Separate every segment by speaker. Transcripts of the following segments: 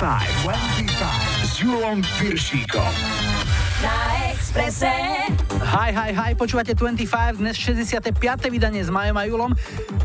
Speaker 1: 25 s Julom Piršíkom.
Speaker 2: Na Expresse.
Speaker 3: Hi, hi, hi, počúvate 25, dnes 65. vydanie s Majom a Julom.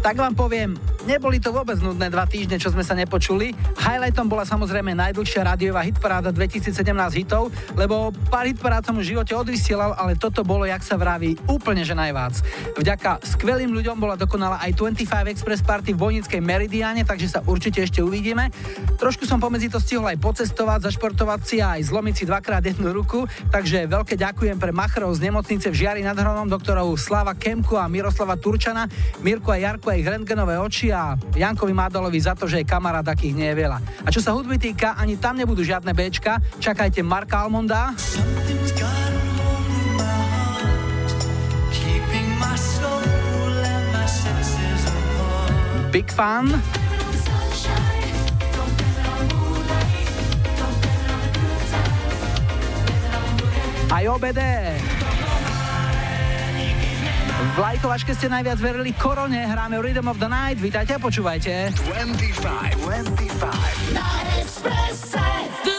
Speaker 3: Tak vám poviem, neboli to vôbec nudné dva týždne, čo sme sa nepočuli. Highlightom bola samozrejme najdlhšia rádiová hitparáda 2017 hitov, lebo pár hitparád som v živote odvysielal, ale toto bolo, jak sa vraví, úplne že najvác. Vďaka skvelým ľuďom bola dokonala aj 25 Express Party v Vojnickej Meridiane, takže sa určite ešte uvidíme. Trošku som pomedzi to stihol aj pocestovať, zašportovať si a aj zlomiť si dvakrát jednu ruku, takže veľké ďakujem pre Machrov z nemocnice v Žiari nad Hronom, doktorov Slava Kemku a Miroslava Turčana, Mirku a Jarku a ich rentgenové oči a Jankovi Madolovi za to, že je kamarát, akých nie je veľa. A čo sa hudby týka, ani tam nebudú žiadne Bčka, čakajte Marka Almonda. Big Fan. Aj OBD. V lajkovačke ste najviac verili korone, hráme Rhythm of the Night, vítajte a počúvajte.
Speaker 1: 25, 25.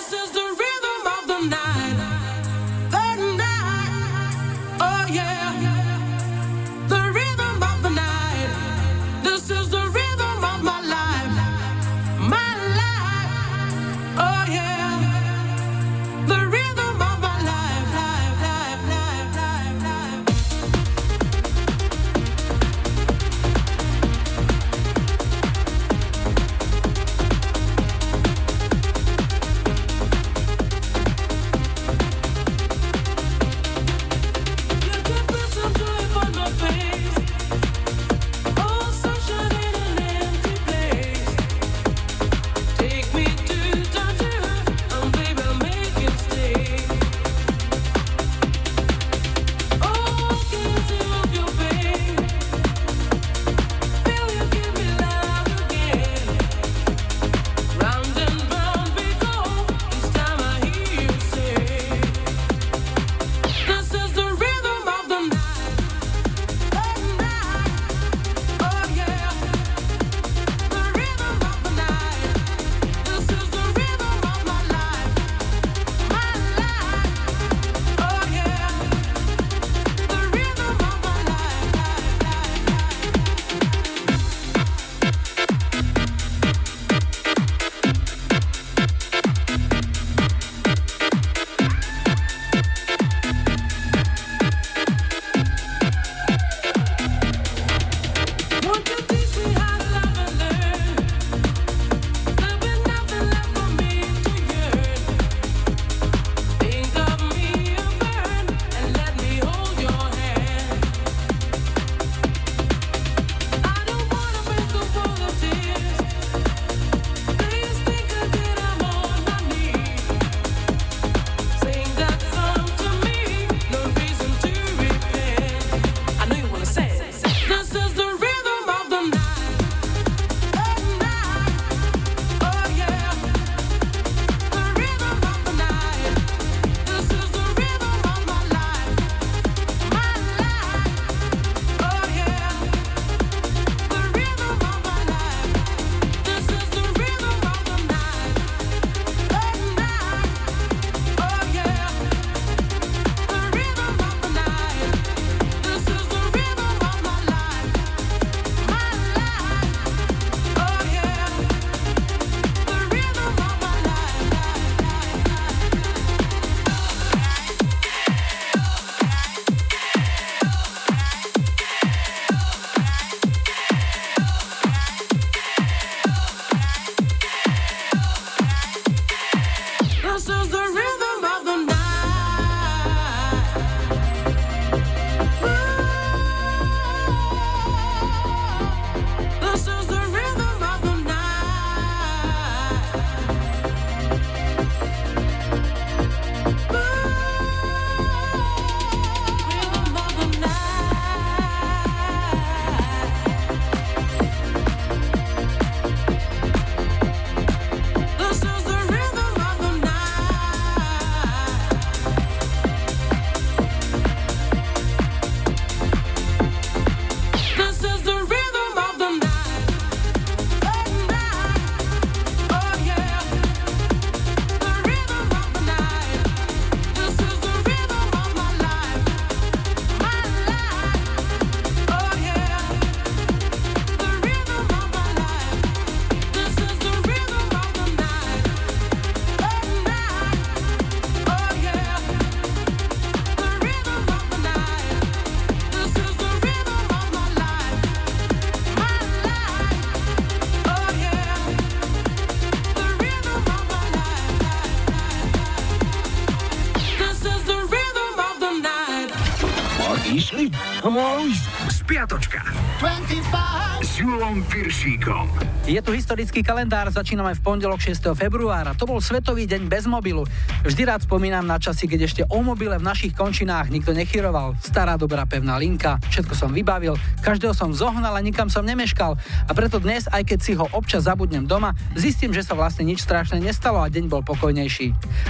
Speaker 4: s Julom Piršíkom.
Speaker 3: Je tu historický kalendár, začíname v pondelok 6. februára. To bol Svetový deň bez mobilu. Vždy rád spomínam na časy, keď ešte o mobile v našich končinách nikto nechyroval. Stará dobrá pevná linka, všetko som vybavil, každého som zohnal a nikam som nemeškal. A preto dnes, aj keď si ho občas zabudnem doma, zistím, že sa vlastne nič strašné nestalo a deň bol pokojnejší.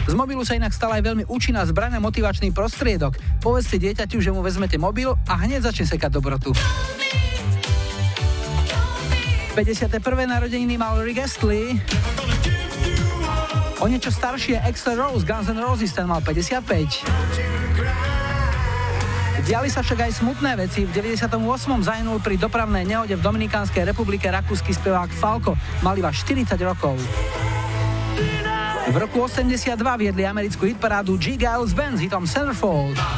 Speaker 3: Z mobilu sa inak stala aj veľmi účinná zbraň motivačný prostriedok. Povedzte dieťaťu, že mu vezmete mobil a hneď začne sekať dobrotu. 51. narodeniny mal Rick Astley. O niečo staršie Axel Rose, Guns N' Roses, ten mal 55. Diali sa však aj smutné veci. V 98. zahynul pri dopravnej nehode v Dominikánskej republike rakúsky spevák Falco. Mal iba 40 rokov. V roku 82 viedli americkú hitparádu G. Giles Band s hitom Centerfold.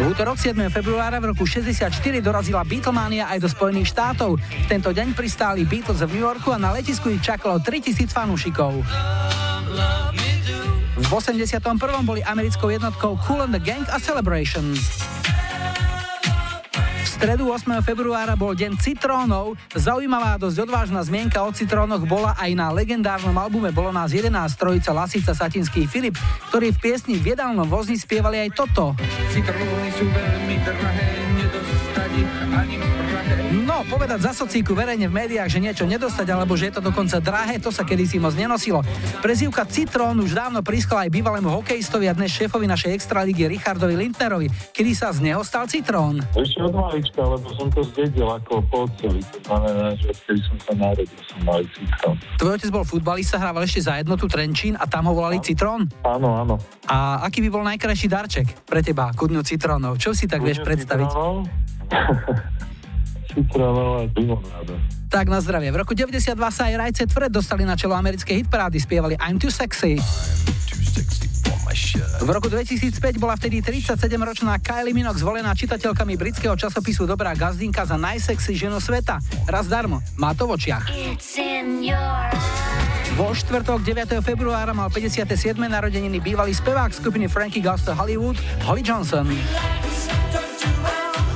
Speaker 3: V útorok 7. februára v roku 64 dorazila Beatlemania aj do Spojených štátov. V tento deň pristáli Beatles v New Yorku a na letisku ich čakalo 3000 fanúšikov. V 81. boli americkou jednotkou Cool and the Gang a Celebration stredu 8. februára bol deň citrónov. Zaujímavá dosť odvážna zmienka o citrónoch bola aj na legendárnom albume Bolo nás 11 trojica Lasica Satinský Filip, ktorí v piesni v jedálnom vozni spievali aj toto. Citróny sú veľmi drahé, No, povedať za socíku verejne v médiách, že niečo nedostať, alebo že je to dokonca drahé, to sa kedysi moc nenosilo. Prezývka Citrón už dávno prískala aj bývalému hokejistovi a dnes šéfovi našej extraligy Richardovi Lindnerovi, kedy sa z neho stal Citrón.
Speaker 5: Ešte od malička, lebo som to zdedil ako po otcovi, to znamená, že odkedy som sa narodil, som mal Citrón.
Speaker 3: Tvoj otec bol futbalista, hrával ešte za jednotu Trenčín a tam ho volali Citrón?
Speaker 5: Áno, áno.
Speaker 3: A aký by bol najkrajší darček pre teba ku dňu citrónov? Čo si tak vieš predstaviť? Tak na zdravie. V roku 92 sa aj Rajce Tvred dostali na čelo americkej hitparády, spievali I'm Too Sexy. V roku 2005 bola vtedy 37-ročná Kylie Minogue zvolená čitateľkami britského časopisu Dobrá gazdinka za najsexy ženu sveta. Raz darmo. Má to v očiach. Vo štvrtok 9. februára mal 57. narodeniny bývalý spevák skupiny Frankie Goes to Hollywood Holly Johnson.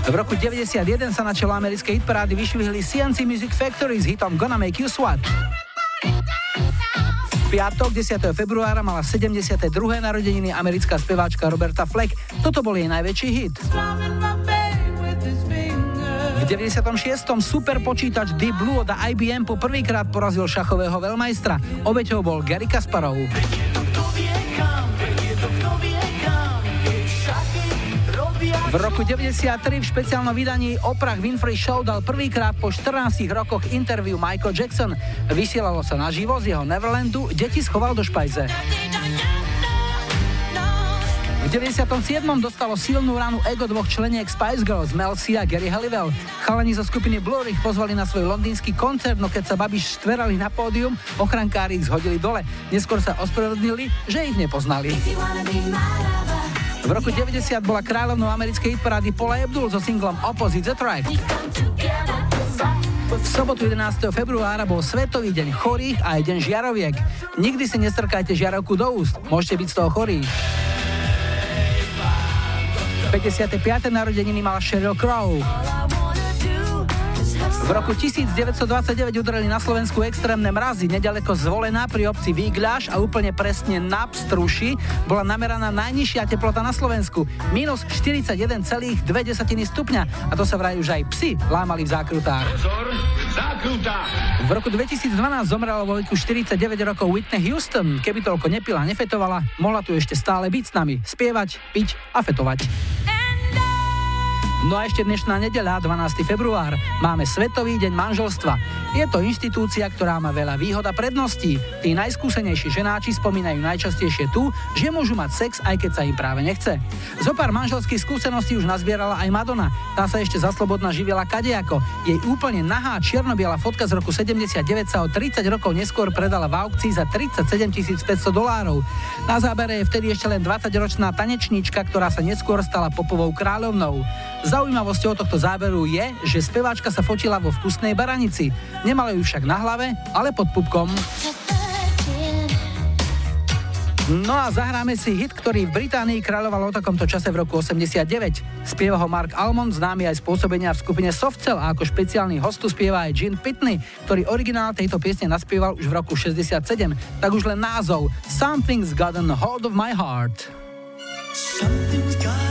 Speaker 3: V roku 91 sa na čelo americkej hitparády vyšvihli CNC Music Factory s hitom Gonna Make You Sweat. piatok 10. februára mala 72. narodeniny americká speváčka Roberta Fleck. Toto bol jej najväčší hit. V 96. super počítač Deep Blue od IBM po prvýkrát porazil šachového veľmajstra. Obeťou bol Gary Kasparov. V roku 93 v špeciálnom vydaní Oprah Winfrey Show dal prvýkrát po 14 rokoch interview Michael Jackson. Vysielalo sa naživo z jeho Neverlandu, deti schoval do špajze. V 97. dostalo silnú ranu ego dvoch členiek Spice Girls, Mel C a Gary Halliwell. Chalani zo skupiny Blur ich pozvali na svoj londýnsky koncert, no keď sa babiš štverali na pódium, ochrankári ich zhodili dole. Neskôr sa ospravedlnili, že ich nepoznali. V roku 90 bola kráľovnou americkej hitparády Paula Abdul so singlom Opposite the Track. V sobotu 11. februára bol Svetový deň chorých a aj deň žiaroviek. Nikdy si nestrkajte žiarovku do úst, môžete byť z toho chorí. 55. narodeniny mala Sheryl Crow. V roku 1929 udreli na Slovensku extrémne mrazy. Nedaleko zvolená pri obci Výgľaš a úplne presne na Pstruši bola nameraná najnižšia teplota na Slovensku. Minus 41,2 stupňa. A to sa vraj už aj psi lámali v zákrutách. Pozor, V roku 2012 zomrela vo veku 49 rokov Whitney Houston. Keby toľko nepila, nefetovala, mohla tu ešte stále byť s nami, spievať, piť a fetovať. No a ešte dnešná nedeľa, 12. február, máme Svetový deň manželstva. Je to inštitúcia, ktorá má veľa výhod a predností. Tí najskúsenejší ženáči spomínajú najčastejšie tu, že môžu mať sex, aj keď sa im práve nechce. Zo pár manželských skúseností už nazbierala aj Madonna. Tá sa ešte za slobodná živila kadejako. Jej úplne nahá čierno-biela fotka z roku 79 sa o 30 rokov neskôr predala v aukcii za 37 500 dolárov. Na zábere je vtedy ešte len 20-ročná tanečníčka, ktorá sa neskôr stala popovou kráľovnou. Zaujímavosťou tohto záberu je, že speváčka sa fotila vo vkusnej baranici. Nemala ju však na hlave, ale pod pupkom.
Speaker 6: No a zahráme si hit, ktorý v Británii kráľoval o takomto čase v roku 89. Spieva ho Mark Almond, známy aj spôsobenia v skupine Softcell a ako špeciálny hostu spieva aj Gene Pitney, ktorý originál tejto piesne naspieval už v roku 67. Tak už len názov Something's Gotten Hold of My Heart. Something's got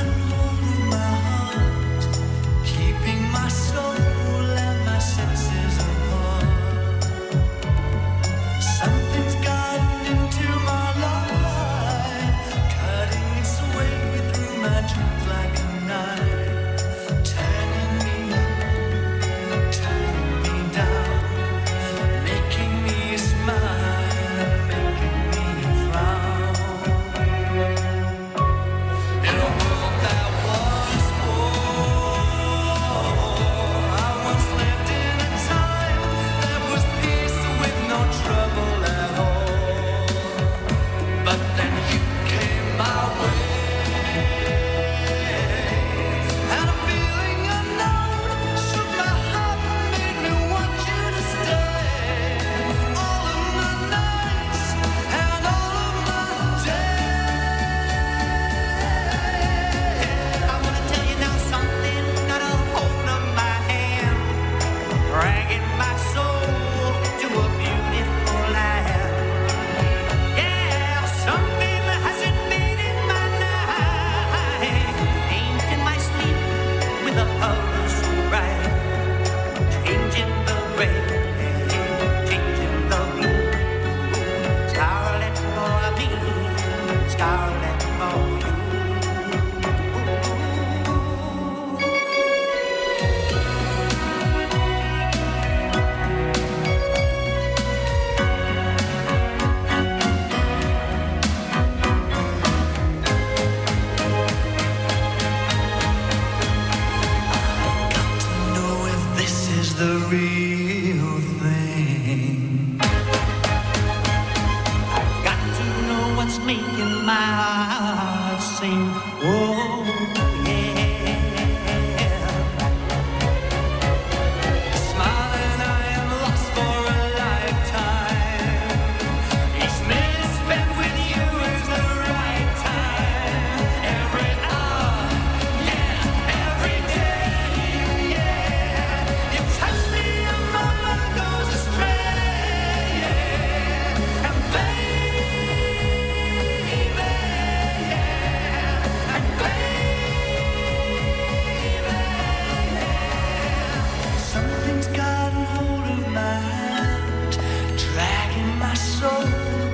Speaker 3: my soul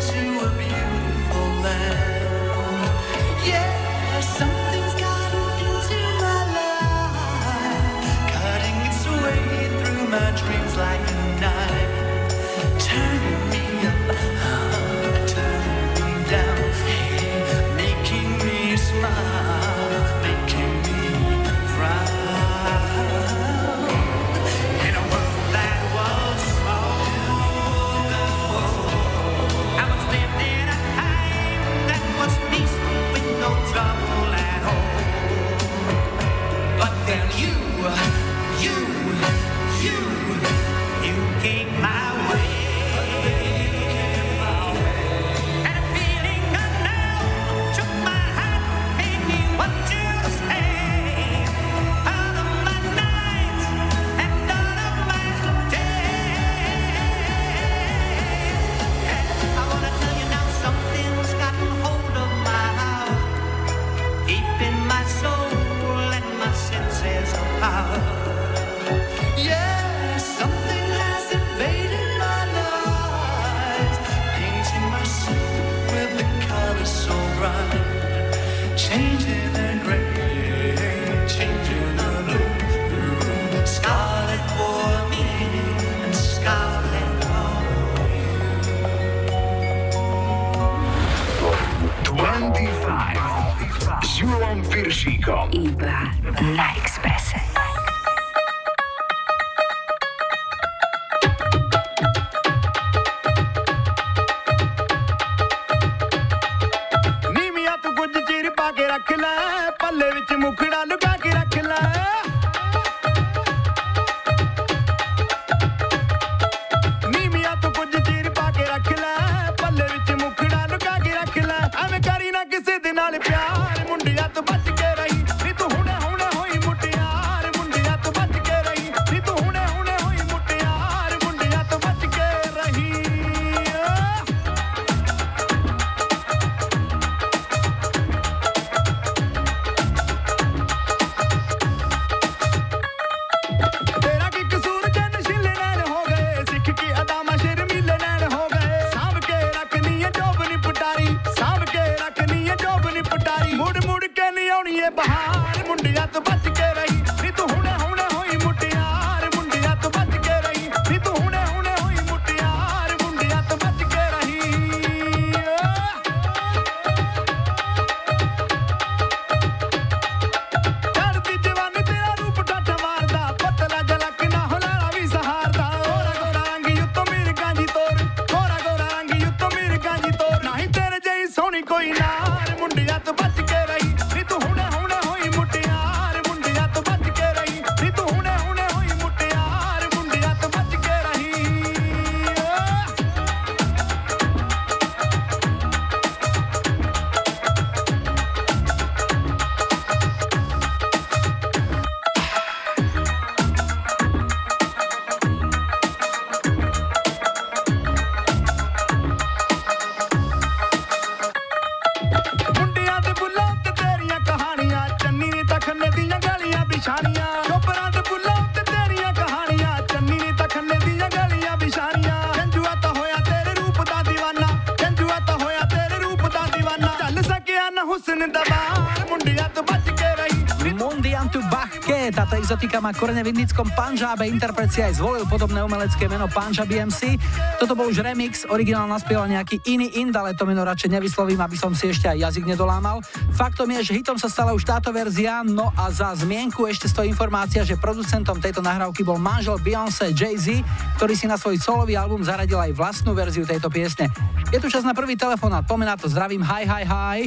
Speaker 3: má korene v indickom Punjabe, interpret si aj zvolil podobné umelecké meno Punjab MC. Toto bol už remix, originál naspieval nejaký iný ind, ale to meno radšej nevyslovím, aby som si ešte aj jazyk nedolámal. Faktom je, že hitom sa stala už táto verzia, no a za zmienku ešte stojí informácia, že producentom tejto nahrávky bol manžel Beyoncé Jay-Z, ktorý si na svoj solový album zaradil aj vlastnú verziu tejto piesne. Je tu čas na prvý telefonát, poďme na to, zdravím, hi, hi, hi.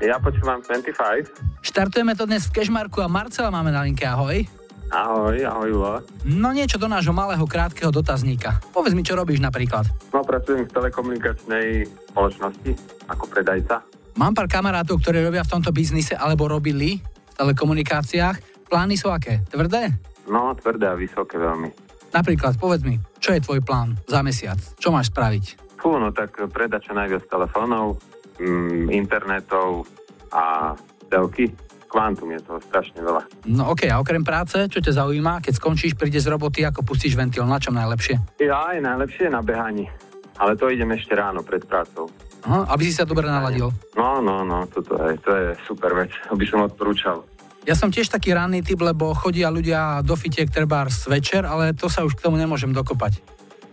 Speaker 7: Ja počúvam 25.
Speaker 3: Štartujeme to dnes v Kešmarku a Marcela máme na linke, ahoj.
Speaker 7: Ahoj, ahoj Julo.
Speaker 3: No niečo do nášho malého krátkeho dotazníka. Povedz mi, čo robíš napríklad.
Speaker 7: No, pracujem v telekomunikačnej spoločnosti ako predajca.
Speaker 3: Mám pár kamarátov, ktorí robia v tomto biznise alebo robili v telekomunikáciách. Plány sú aké? Tvrdé?
Speaker 7: No, tvrdé a vysoké veľmi.
Speaker 3: Napríklad, povedz mi, čo je tvoj plán za mesiac? Čo máš spraviť?
Speaker 7: Fú, no tak predať čo najviac telefónov, mm, internetov a telky. Kvantum je toho strašne veľa.
Speaker 3: No ok, a okrem práce, čo ťa zaujíma? Keď skončíš, príde z roboty, ako pustíš ventil, na čom najlepšie?
Speaker 7: Ja aj najlepšie je na behaní. Ale to idem ešte ráno pred prácou.
Speaker 3: Aha, aby si sa dobre naladil.
Speaker 7: No, no, no, toto je, to je super vec. To by som odporúčal.
Speaker 3: Ja som tiež taký ranný typ, lebo chodia ľudia do fitiek trebárs večer, ale to sa už k tomu nemôžem dokopať.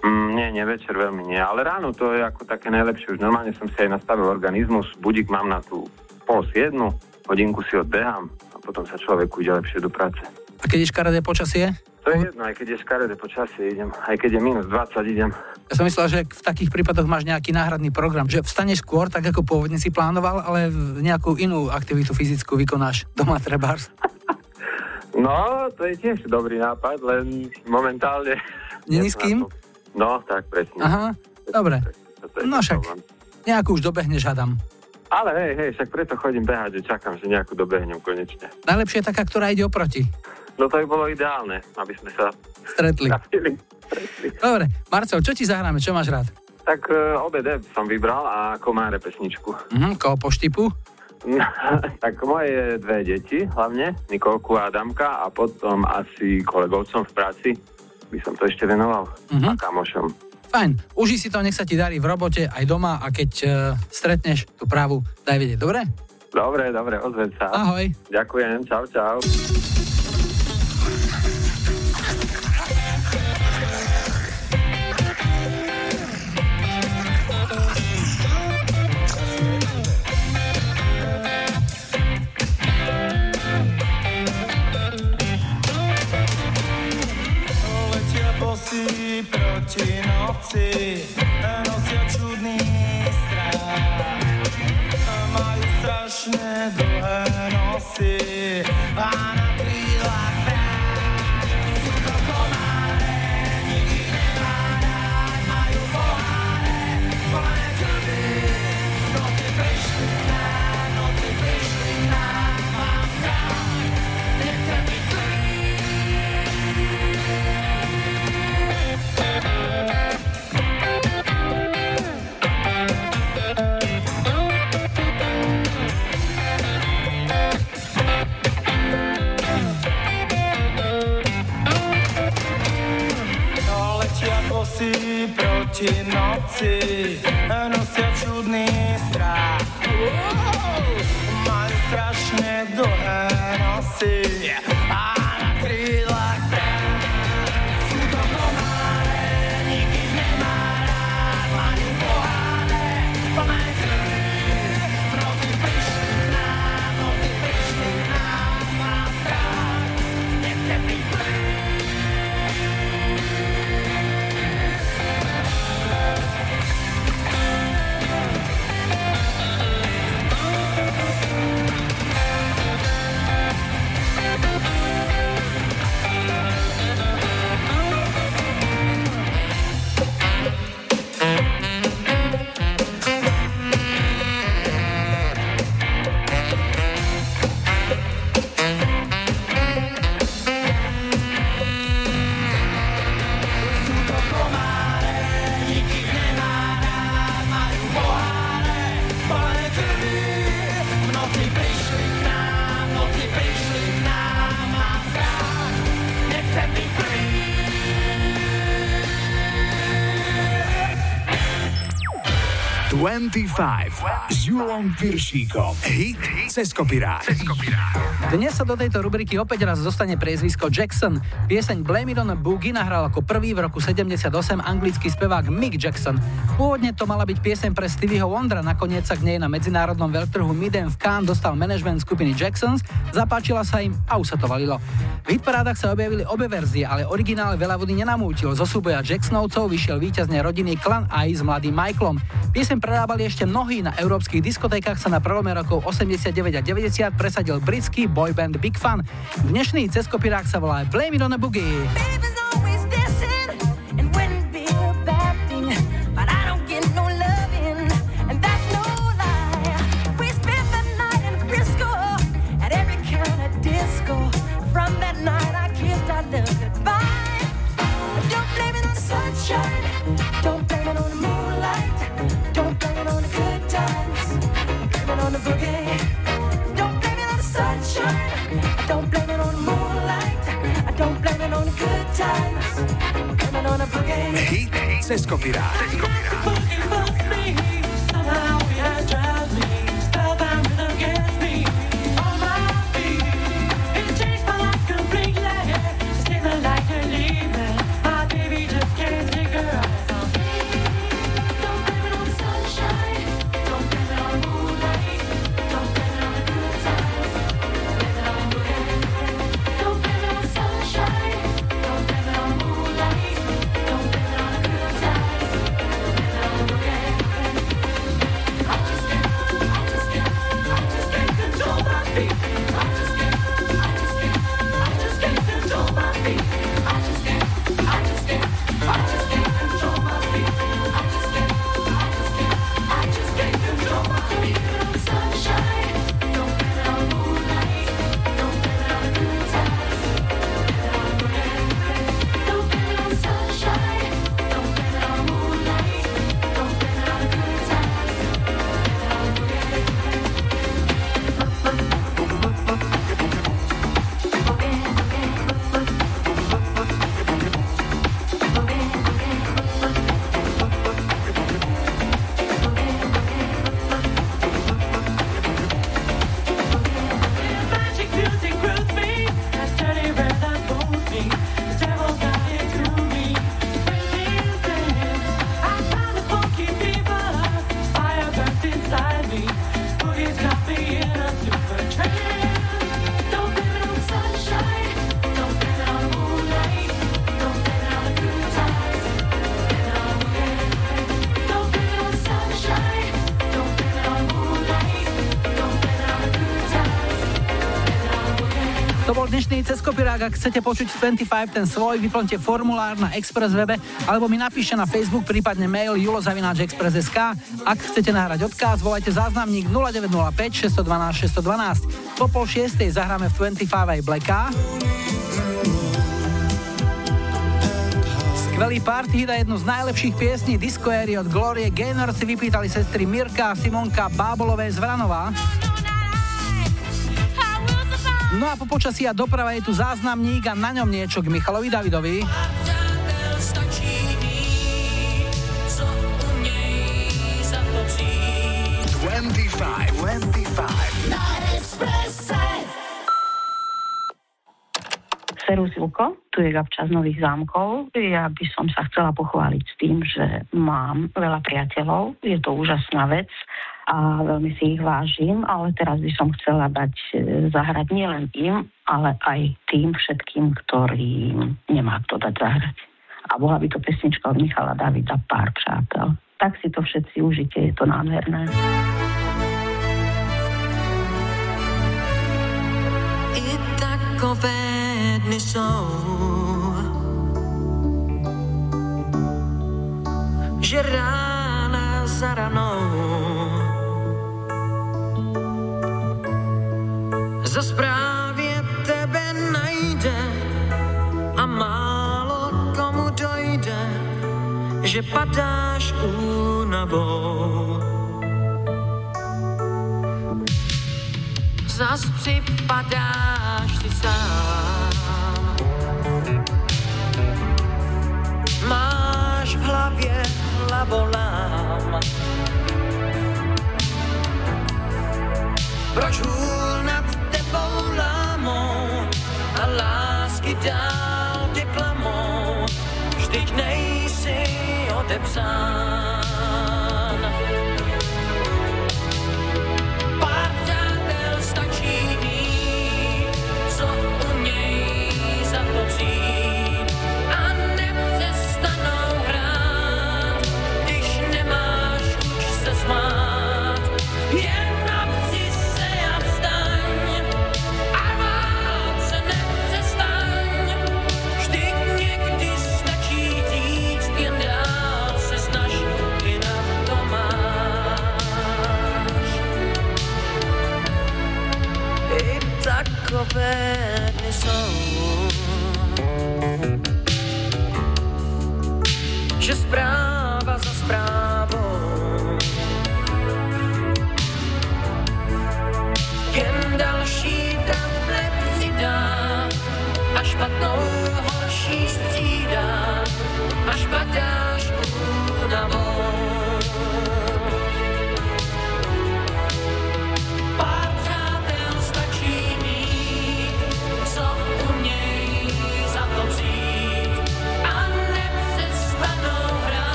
Speaker 7: Mm, nie, nie, večer veľmi nie. Ale ráno to je ako také najlepšie. Už normálne som si aj nastavil organizmus. Budík mám na tú pol siedmu, hodinku si odbehám a potom sa človeku ide lepšie do práce.
Speaker 3: A keď je škaredé počasie?
Speaker 7: To je jedno, aj keď je škaredé počasie idem, aj keď je minus 20 idem.
Speaker 3: Ja som myslel, že v takých prípadoch máš nejaký náhradný program, že vstaneš skôr, tak ako pôvodne si plánoval, ale nejakú inú aktivitu fyzickú vykonáš doma trebárs.
Speaker 7: No, to je tiež dobrý nápad, len momentálne...
Speaker 3: Není s kým?
Speaker 7: No, tak presne.
Speaker 3: Aha, dobre. No však, nejakú už dobehneš, hadam.
Speaker 7: Ale hej, hej, však preto chodím behať, že čakám, že nejakú dobehnem konečne.
Speaker 3: Najlepšie je taká, ktorá ide oproti.
Speaker 7: No to by bolo ideálne, aby sme sa
Speaker 3: Stretli.
Speaker 7: trafili.
Speaker 3: Dobre, Marcel, čo ti zahráme, čo máš rád?
Speaker 7: Tak uh, OBD som vybral a komáre pesničku.
Speaker 3: Mhm, koho poštipu?
Speaker 7: tak moje dve deti, hlavne Nikolku a Adamka a potom asi kolegovcom v práci by som to ešte venoval
Speaker 3: Mhm.
Speaker 7: a kamošom.
Speaker 3: Fajn, uži si to, nech sa ti darí v robote, aj doma a keď uh, stretneš tú právu, daj vedieť, dobre?
Speaker 7: Dobre, dobre, ozveď sa.
Speaker 3: Ahoj.
Speaker 7: Ďakujem, čau, čau.
Speaker 1: Letia bosí proti noci, nosia čudný strach. Majú strašne dlhé nosy a na proti noci,
Speaker 4: s Julom Piršíkom. Hit cez kopirát.
Speaker 3: Dnes sa do tejto rubriky opäť raz dostane priezvisko Jackson. Pieseň Blame It on a Boogie nahral ako prvý v roku 78 anglický spevák Mick Jackson. Pôvodne to mala byť pieseň pre Stevieho Wondera, nakoniec sa k nej na medzinárodnom veľtrhu Midem v Cannes dostal management skupiny Jacksons, zapáčila sa im a už sa to valilo. V hitparádach sa objavili obe verzie, ale originál veľa vody nenamútil. Zo súboja Jacksonovcov vyšiel víťazne rodiny Clan Eye s mladým Michaelom. Pieseň prerábali ešte mnohí, na európskych diskotékach sa na prelome rokov 89 a 90 presadil britský boyband Big Fun. Dnešný ceskopirák sa volá Blame It on a Boogie.
Speaker 4: Hit cez kopirát.
Speaker 3: Ceskopirák. Ak chcete počuť 25 ten svoj, vyplňte formulár na Express webe alebo mi napíšte na Facebook, prípadne mail julozavináčexpress.sk. Ak chcete nahrať odkaz, volajte záznamník 0905 612 612. Po pol šiestej zahráme v 25 aj Blacka. Skvelý party hit a jednu z najlepších piesní disco éry od Glorie Gaynor si vypýtali sestry Mirka Simonka Bábolové z Vranová. No a po počasí a doprava je tu záznamník a na ňom niečo k Michalovi Davidovi.
Speaker 8: Serus tu je Gabča Nových zámkov. Ja by som sa chcela pochváliť s tým, že mám veľa priateľov. Je to úžasná vec a veľmi si ich vážim, ale teraz by som chcela dať e, zahrať nielen im, ale aj tým všetkým, ktorým nemá kto dať zahrať. A bola by to pesnička od Michala Davida Pár přátel. Tak si to všetci užite, je to nádherné.
Speaker 6: I takové dny jsou, že rána za ranou Za správě tebe najde a málo komu dojde, že padáš únavou. Zas připadáš si sám. Máš v hlavě hlavolám. Proč hůř Teď nejsi odepsán.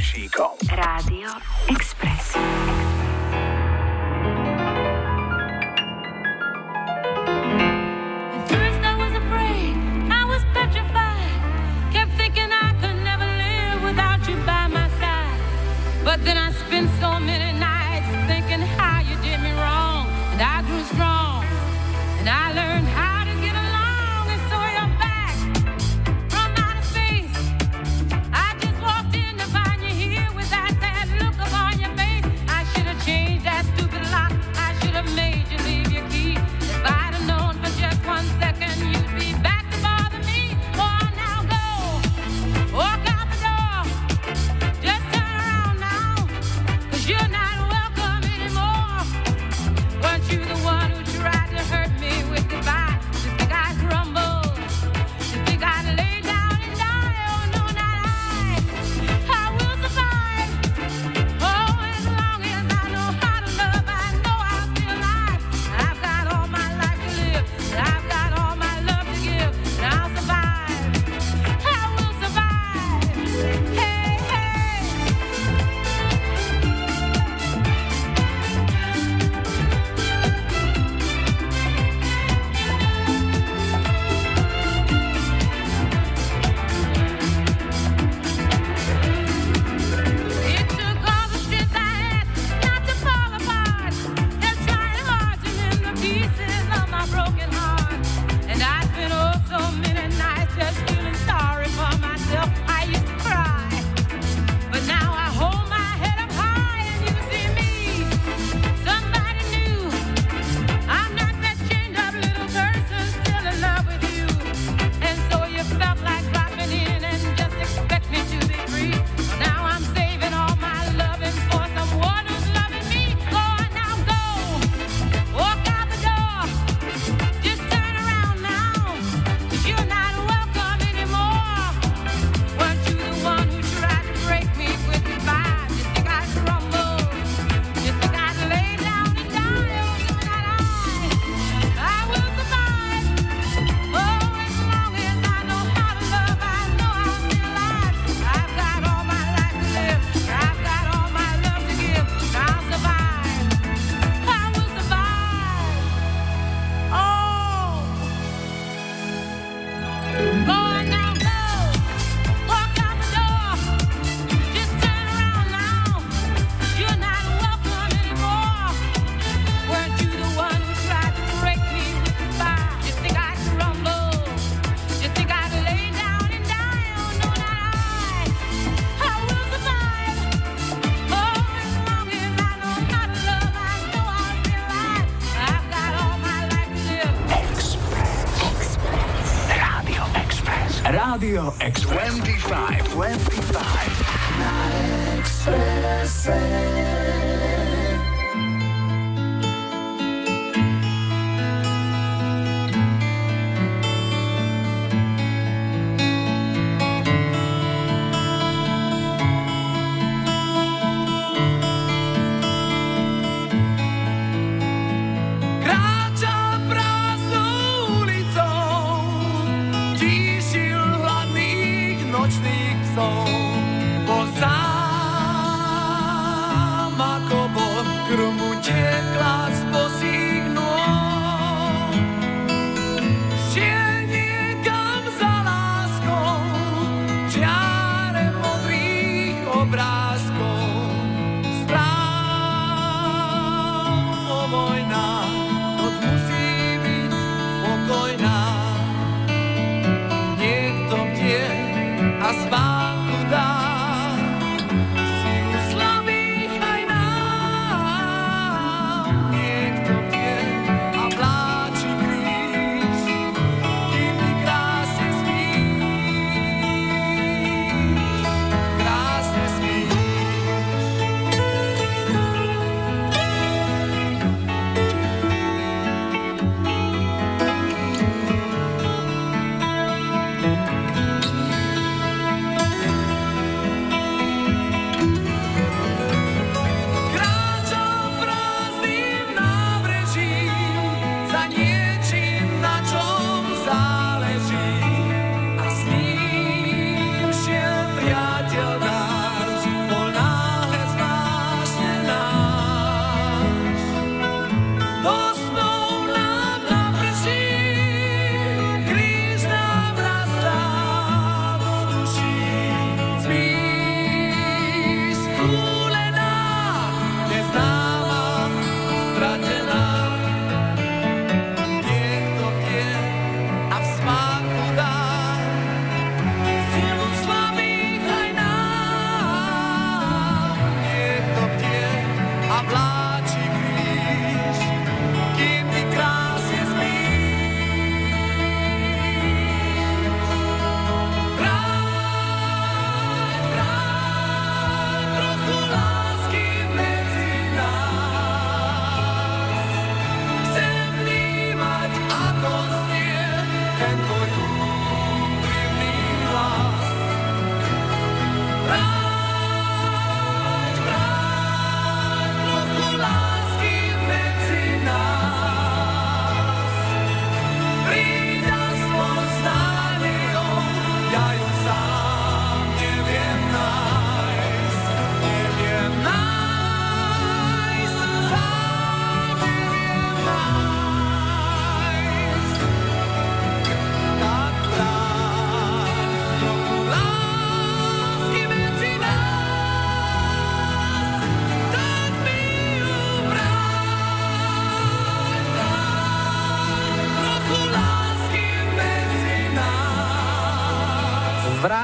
Speaker 1: Sushi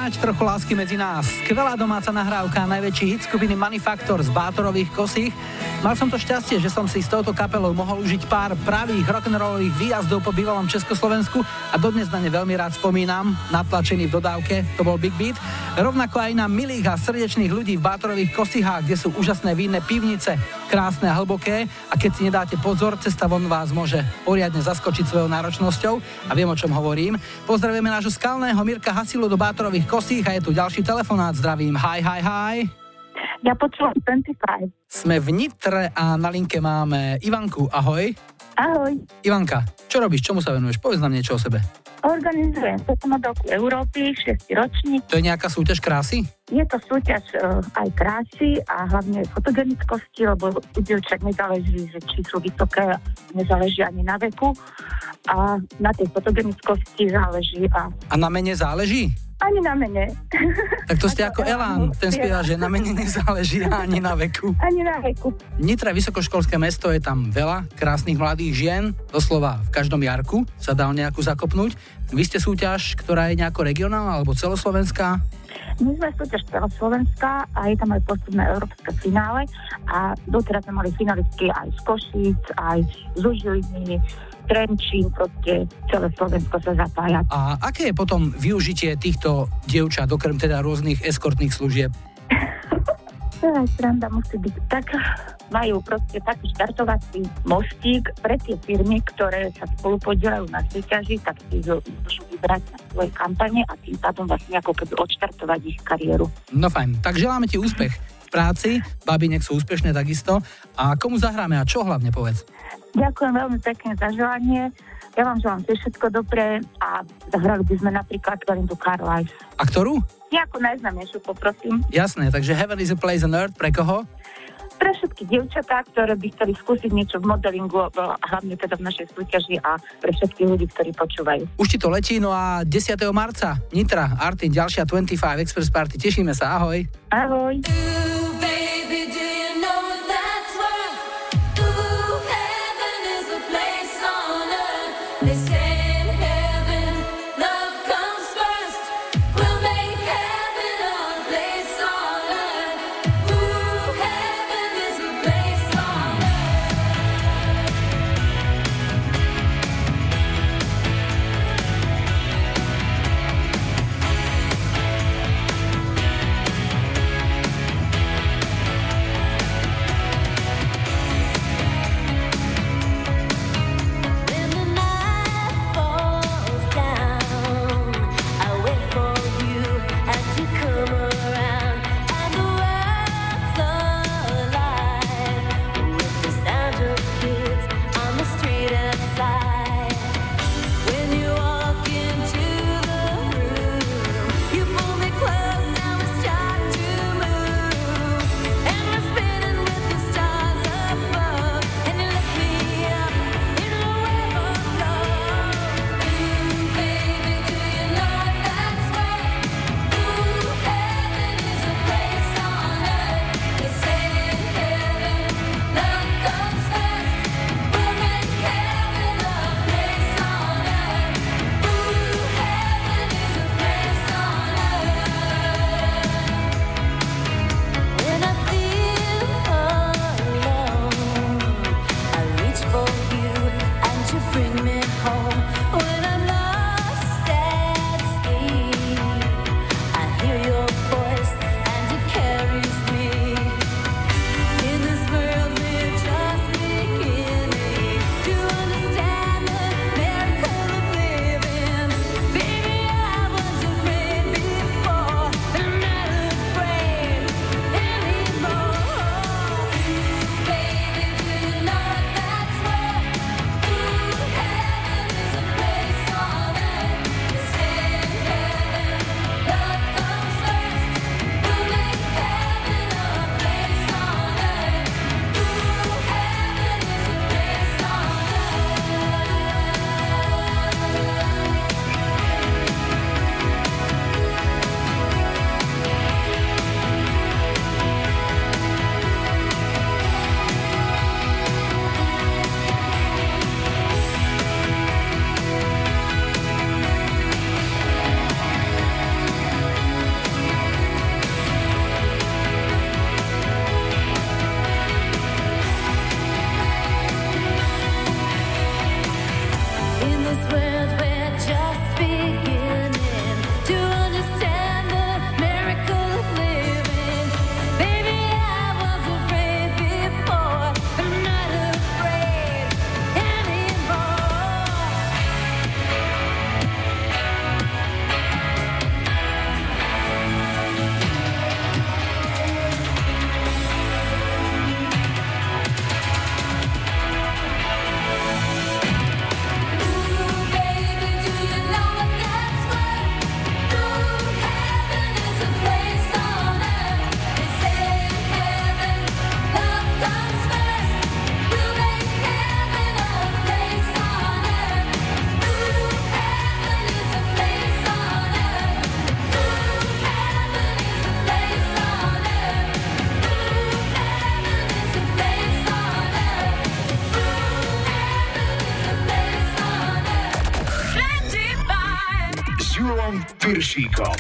Speaker 1: Vráť trochu lásky medzi nás.
Speaker 3: Skvelá domáca nahrávka, najväčší hit skupiny Manufaktor z Bátorových kosých. Mal som to šťastie, že som si s touto kapelou mohol užiť pár pravých rock'n'rollových výjazdov po bývalom Československu a dodnes na ne veľmi rád spomínam, natlačený v dodávke, to bol Big Beat. Rovnako aj na milých a srdečných ľudí v Bátorových kosihách, kde sú úžasné vinné pivnice, krásne a hlboké a keď si nedáte pozor, cesta von vás môže poriadne zaskočiť svojou náročnosťou a viem o čom hovorím. Pozdravujeme nášho skalného Mirka Hasilu do Bátorových kosích a je tu ďalší telefonát. Zdravím, hi, hi, hi.
Speaker 8: Ja počúvam 25.
Speaker 3: Sme v Nitre a na linke máme Ivanku. Ahoj.
Speaker 8: Ahoj.
Speaker 3: Ivanka, čo robíš? Čomu sa venuješ? Povedz nám niečo o sebe.
Speaker 8: Organizujem Fotomodovku Európy, 6. ročník.
Speaker 3: To je nejaká súťaž krásy?
Speaker 8: Je to súťaž uh, aj krásy a hlavne fotogenickosti, lebo u dievčat nezáleží, že či sú vysoké, nezáleží ani na veku. A na tej fotogenickosti záleží a
Speaker 3: A na mene záleží?
Speaker 8: Ani na mene.
Speaker 3: Tak to ste ako Elán, ten spieva, že na mene nezáleží ani na veku.
Speaker 8: Ani na veku.
Speaker 3: Nitra vysokoškolské mesto je tam veľa krásnych mladých žien, doslova v každom jarku sa dá o nejakú zakopnúť. Vy ste súťaž, ktorá je nejako regionálna alebo celoslovenská?
Speaker 8: My sme súťaž celoslovenská a je tam aj postupné európske finále a doteraz sme mali finalistky aj z Košic, aj z Užiliny, Trenčín, proste celé Slovensko sa zapája.
Speaker 3: A aké je potom využitie týchto dievčat, okrem teda rôznych eskortných služieb?
Speaker 8: celá sranda musí byť taká, majú proste taký štartovací mostík pre tie firmy, ktoré sa spolupodielajú na súťaži, tak si môžu vybrať na svoje kampane a tým pádom vlastne ako keby odštartovať ich kariéru.
Speaker 3: No fajn, tak želáme ti úspech v práci, babi nech sú úspešné takisto a komu zahráme a čo hlavne povedz?
Speaker 8: Ďakujem veľmi pekne za želanie. Ja vám želám tiež všetko dobré a zahrali by sme napríklad Karindu Car
Speaker 3: A ktorú?
Speaker 8: Nejakú najznamejšiu poprosím.
Speaker 3: Jasné, takže Heaven is a Place on Earth pre koho?
Speaker 8: Pre všetky dievčatá, ktoré by chceli skúsiť niečo v modelingu, hlavne teda v našej súťaži a pre všetkých ľudí, ktorí počúvajú.
Speaker 3: Už ti to letí, no a 10. marca Nitra, Artin, ďalšia 25 Express Party. Tešíme sa, ahoj.
Speaker 8: Ahoj.
Speaker 2: Do, baby, do you know
Speaker 9: Chico.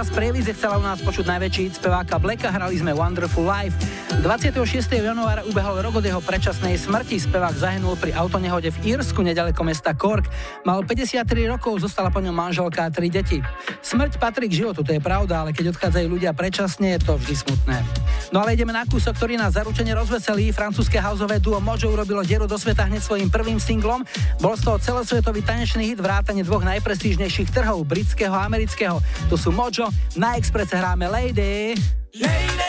Speaker 3: Raz v Prievidze chcela u nás počuť najväčší hit speváka Blacka, hrali sme Wonderful Life. 26. januára ubehol rok od jeho predčasnej smrti. Spevák zahynul pri autonehode v Írsku, nedaleko mesta Cork. Mal 53 rokov, zostala po ňom manželka a tri deti. Smrť patrí k životu, to je pravda, ale keď odchádzajú ľudia predčasne, je to vždy smutné. No ale ideme na kúsok, ktorý nás zaručene rozveselí. Francúzske houseové duo Mojo urobilo dieru do sveta hneď svojim prvým singlom. Bol z toho celosvetový tanečný hit vrátane dvoch najprestížnejších trhov, britského a amerického. Tu sú Mojo, na Expresse hráme Lady.
Speaker 10: Lady,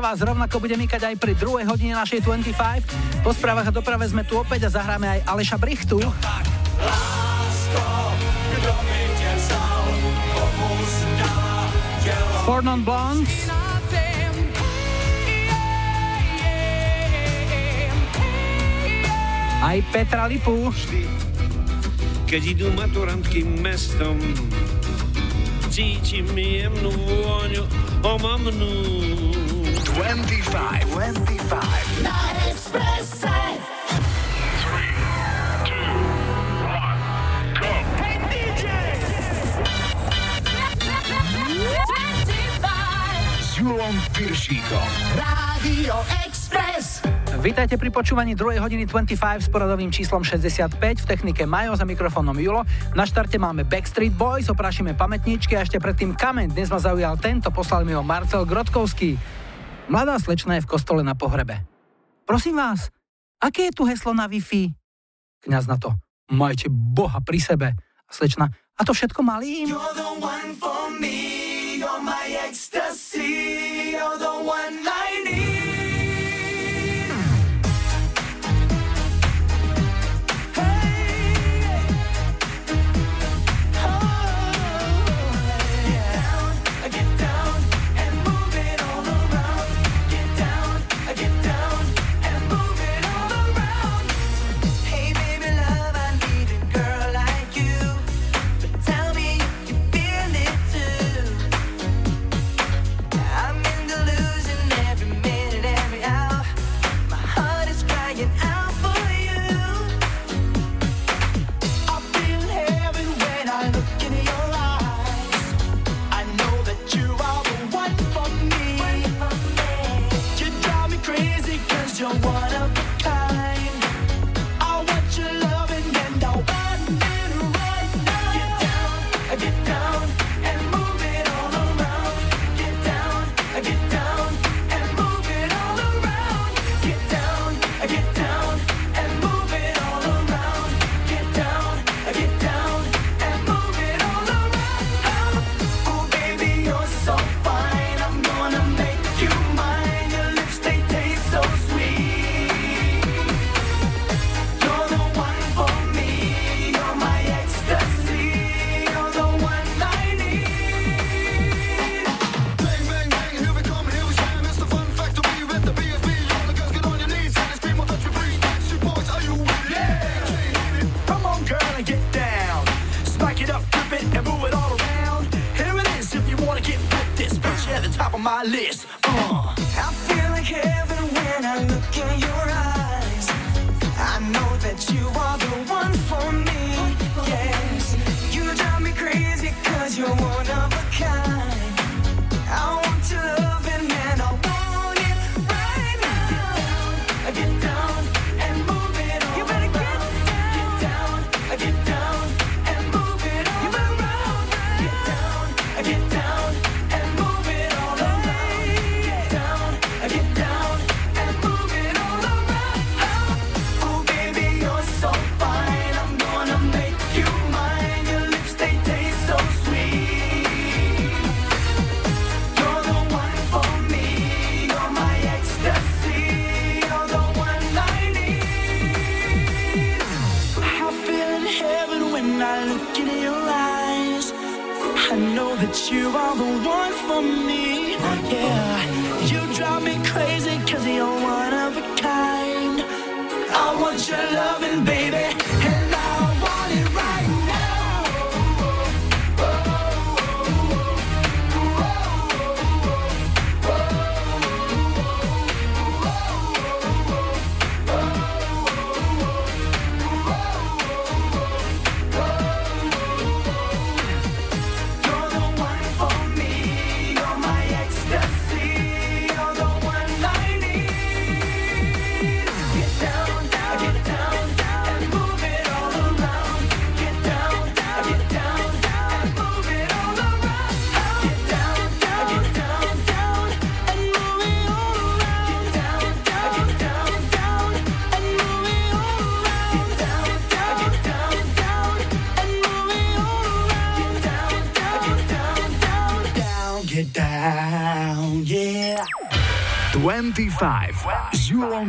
Speaker 3: že vás rovnako bude mykať aj pri druhej hodine našej 25. Po správach a doprave sme tu opäť a zahráme aj Aleša Brichtu. Four Non Blondes. Aj Petra Lipu.
Speaker 11: Keď idú maturantky mestom, cítim jemnú vôňu omamnú.
Speaker 4: 25, 25.
Speaker 10: Na Expresse.
Speaker 4: S Julom Piršíkom.
Speaker 10: Rádio Express.
Speaker 3: Vítajte pri počúvaní 2. hodiny 25 s poradovým číslom 65 v technike Majo za mikrofónom Julo. Na štarte máme Backstreet Boys, oprášime pamätníčky a ešte predtým kameň. Dnes ma zaujal tento, poslal mi ho Marcel Grotkovský. Mladá slečna je v kostole na pohrebe. Prosím vás, aké je tu heslo na Wi-Fi? Kňaz na to, majte Boha pri sebe. A slečna, a to všetko malým?
Speaker 10: You're the one for me. You're my ecstasy.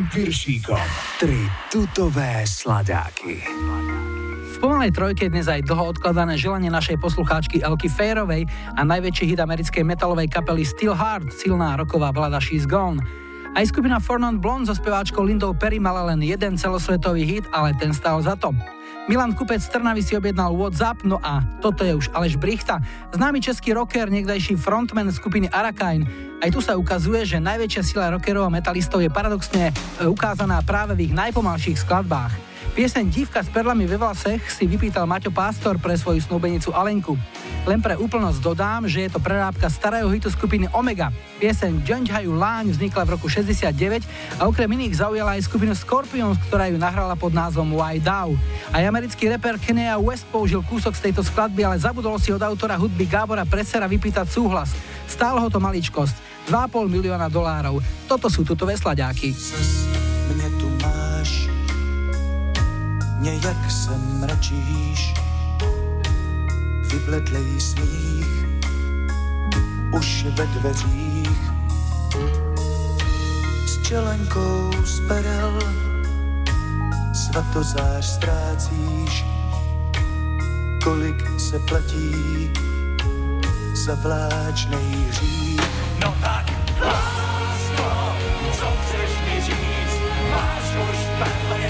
Speaker 4: Julom Piršíkom. Tri tutové sladáky.
Speaker 3: V pomalej trojke je dnes aj dlho odkladané želanie našej poslucháčky Elky Fairovej a najväčší hit americkej metalovej kapely Still Hard, silná roková balada She's Gone. Aj skupina Four Non Blonde so speváčkou Lindou Perry mala len jeden celosvetový hit, ale ten stál za to. Milan Kupec z Trnavy si objednal WhatsApp, no a toto je už Aleš Brichta, známy český rocker, niekdajší frontman skupiny Arakain. Aj tu sa ukazuje, že najväčšia sila rockerov a metalistov je paradoxne e, ukázaná práve v ich najpomalších skladbách. Pieseň Dívka s perlami ve vlasech si vypýtal Maťo Pástor pre svoju snúbenicu Alenku. Len pre úplnosť dodám, že je to prerábka starého hitu skupiny Omega. Pieseň Džonďhajú láň vznikla v roku 69 a okrem iných zaujala aj skupinu Scorpions, ktorá ju nahrala pod názvom Why Dow. Aj americký reper Kenya West použil kúsok z tejto skladby, ale zabudol si od autora hudby Gábora Presera vypýtať súhlas. Stálo ho to maličkosť. 2,5 milióna dolárov. Toto sú tutové slaďáky.
Speaker 10: Nějak se mračíš, vybledlej smích, už ve dveřích, s čelenkou z perel, svatozář ztrácíš, kolik se platí za vláčnej hřích. No tak, lásko, co chceš mi říct? Máš už perly,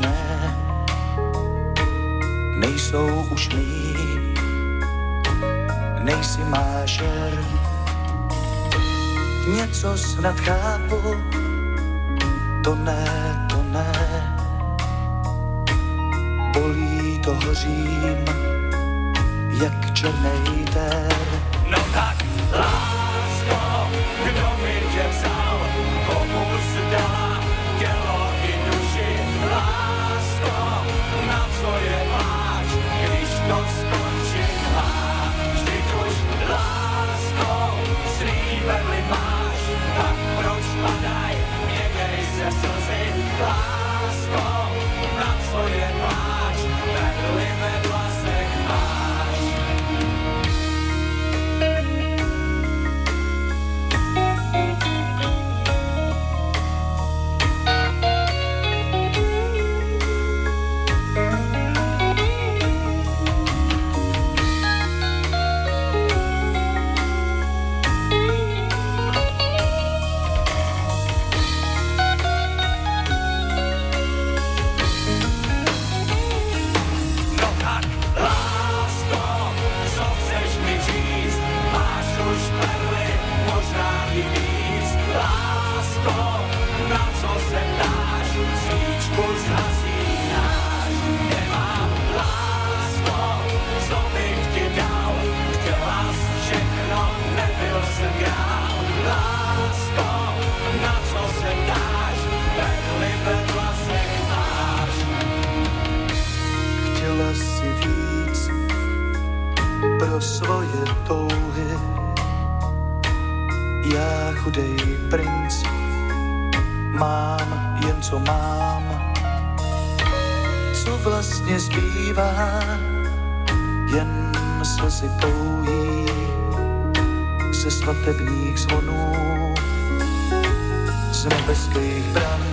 Speaker 10: ne, nejsou už mý, nejsi mášer, něco snad chápu, to ne, to ne, bolí to hořím, jak černej ter.
Speaker 1: teba jen slzy pouhý se svatebních zvonů. Z nebeských bran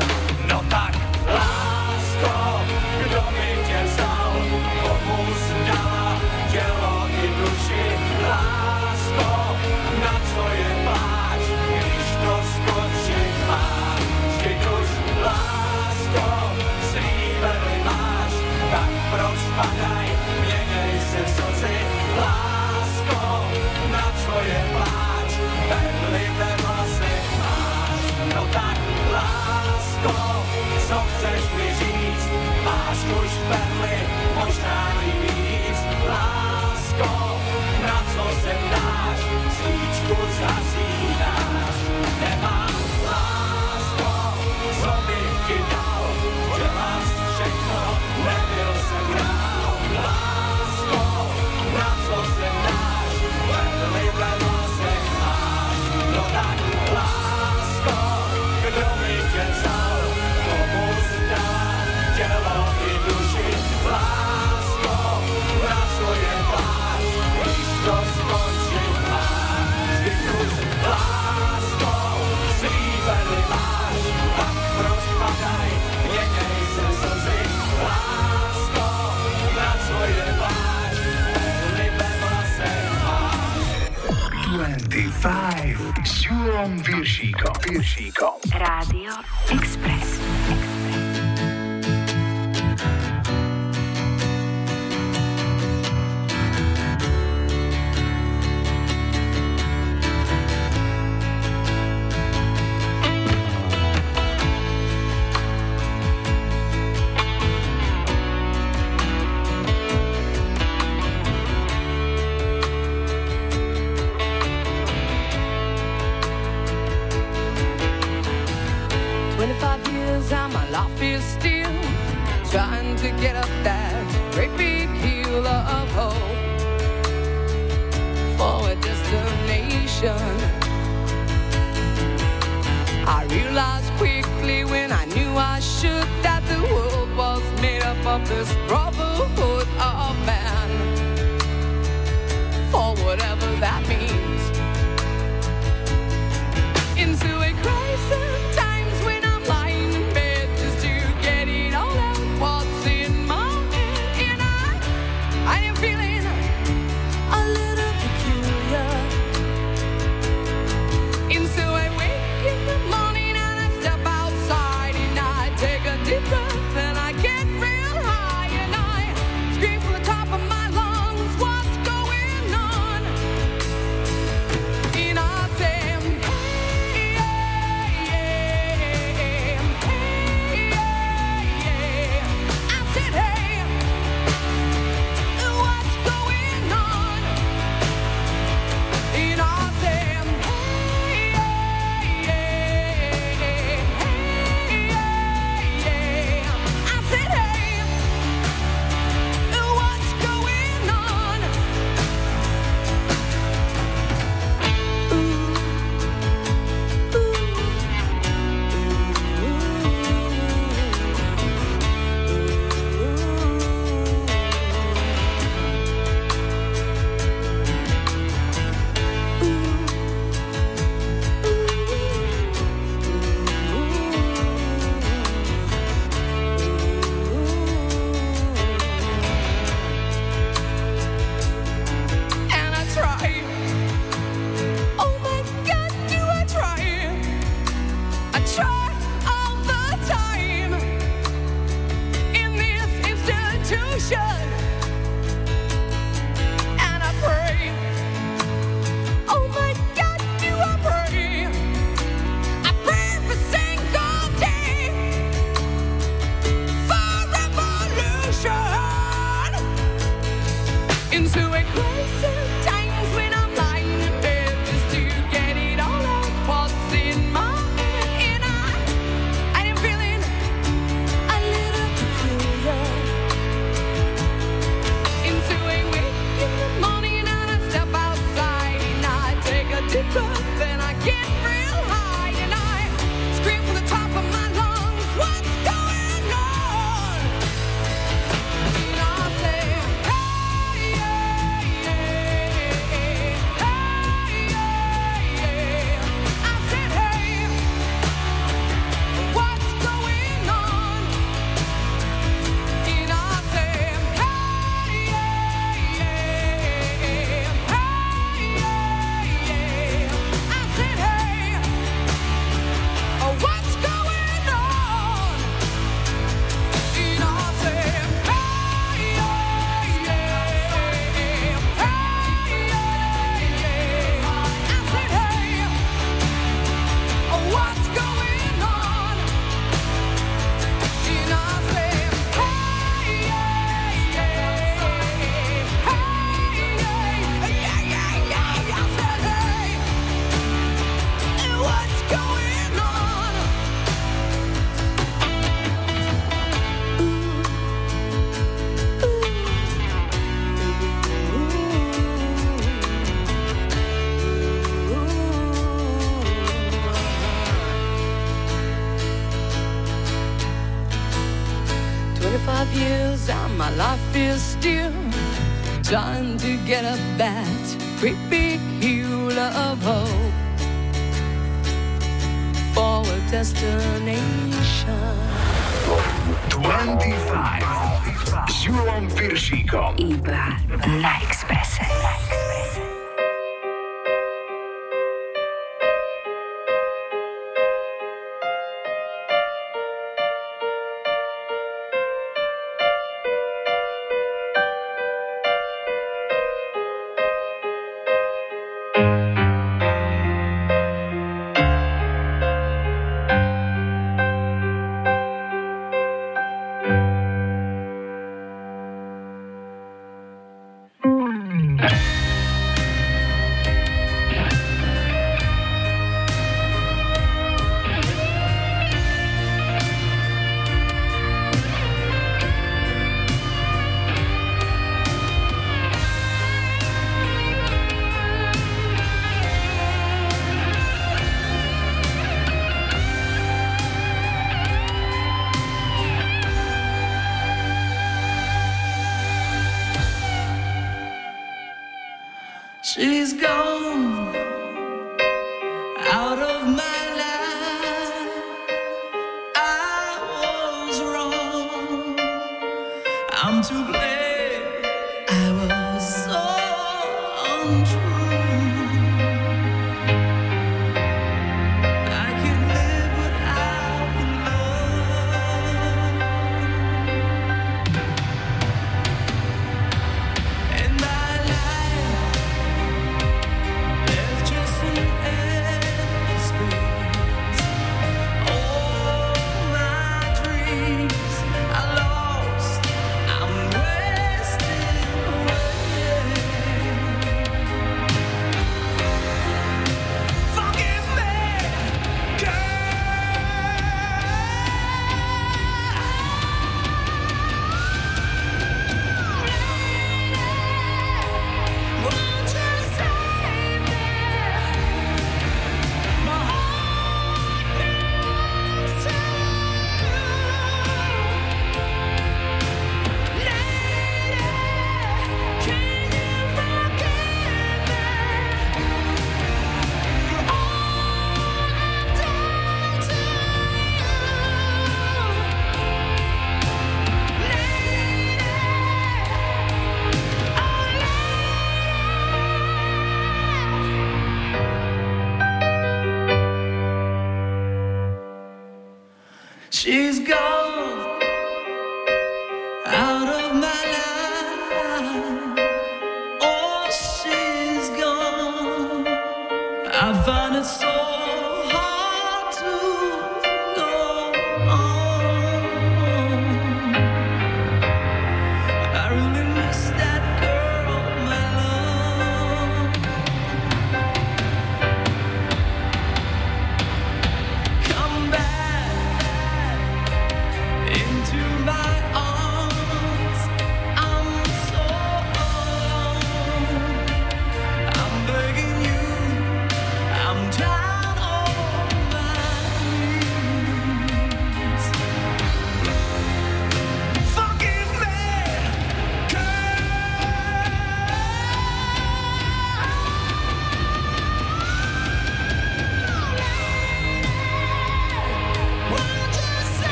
Speaker 4: Piršíkom.
Speaker 10: Rádio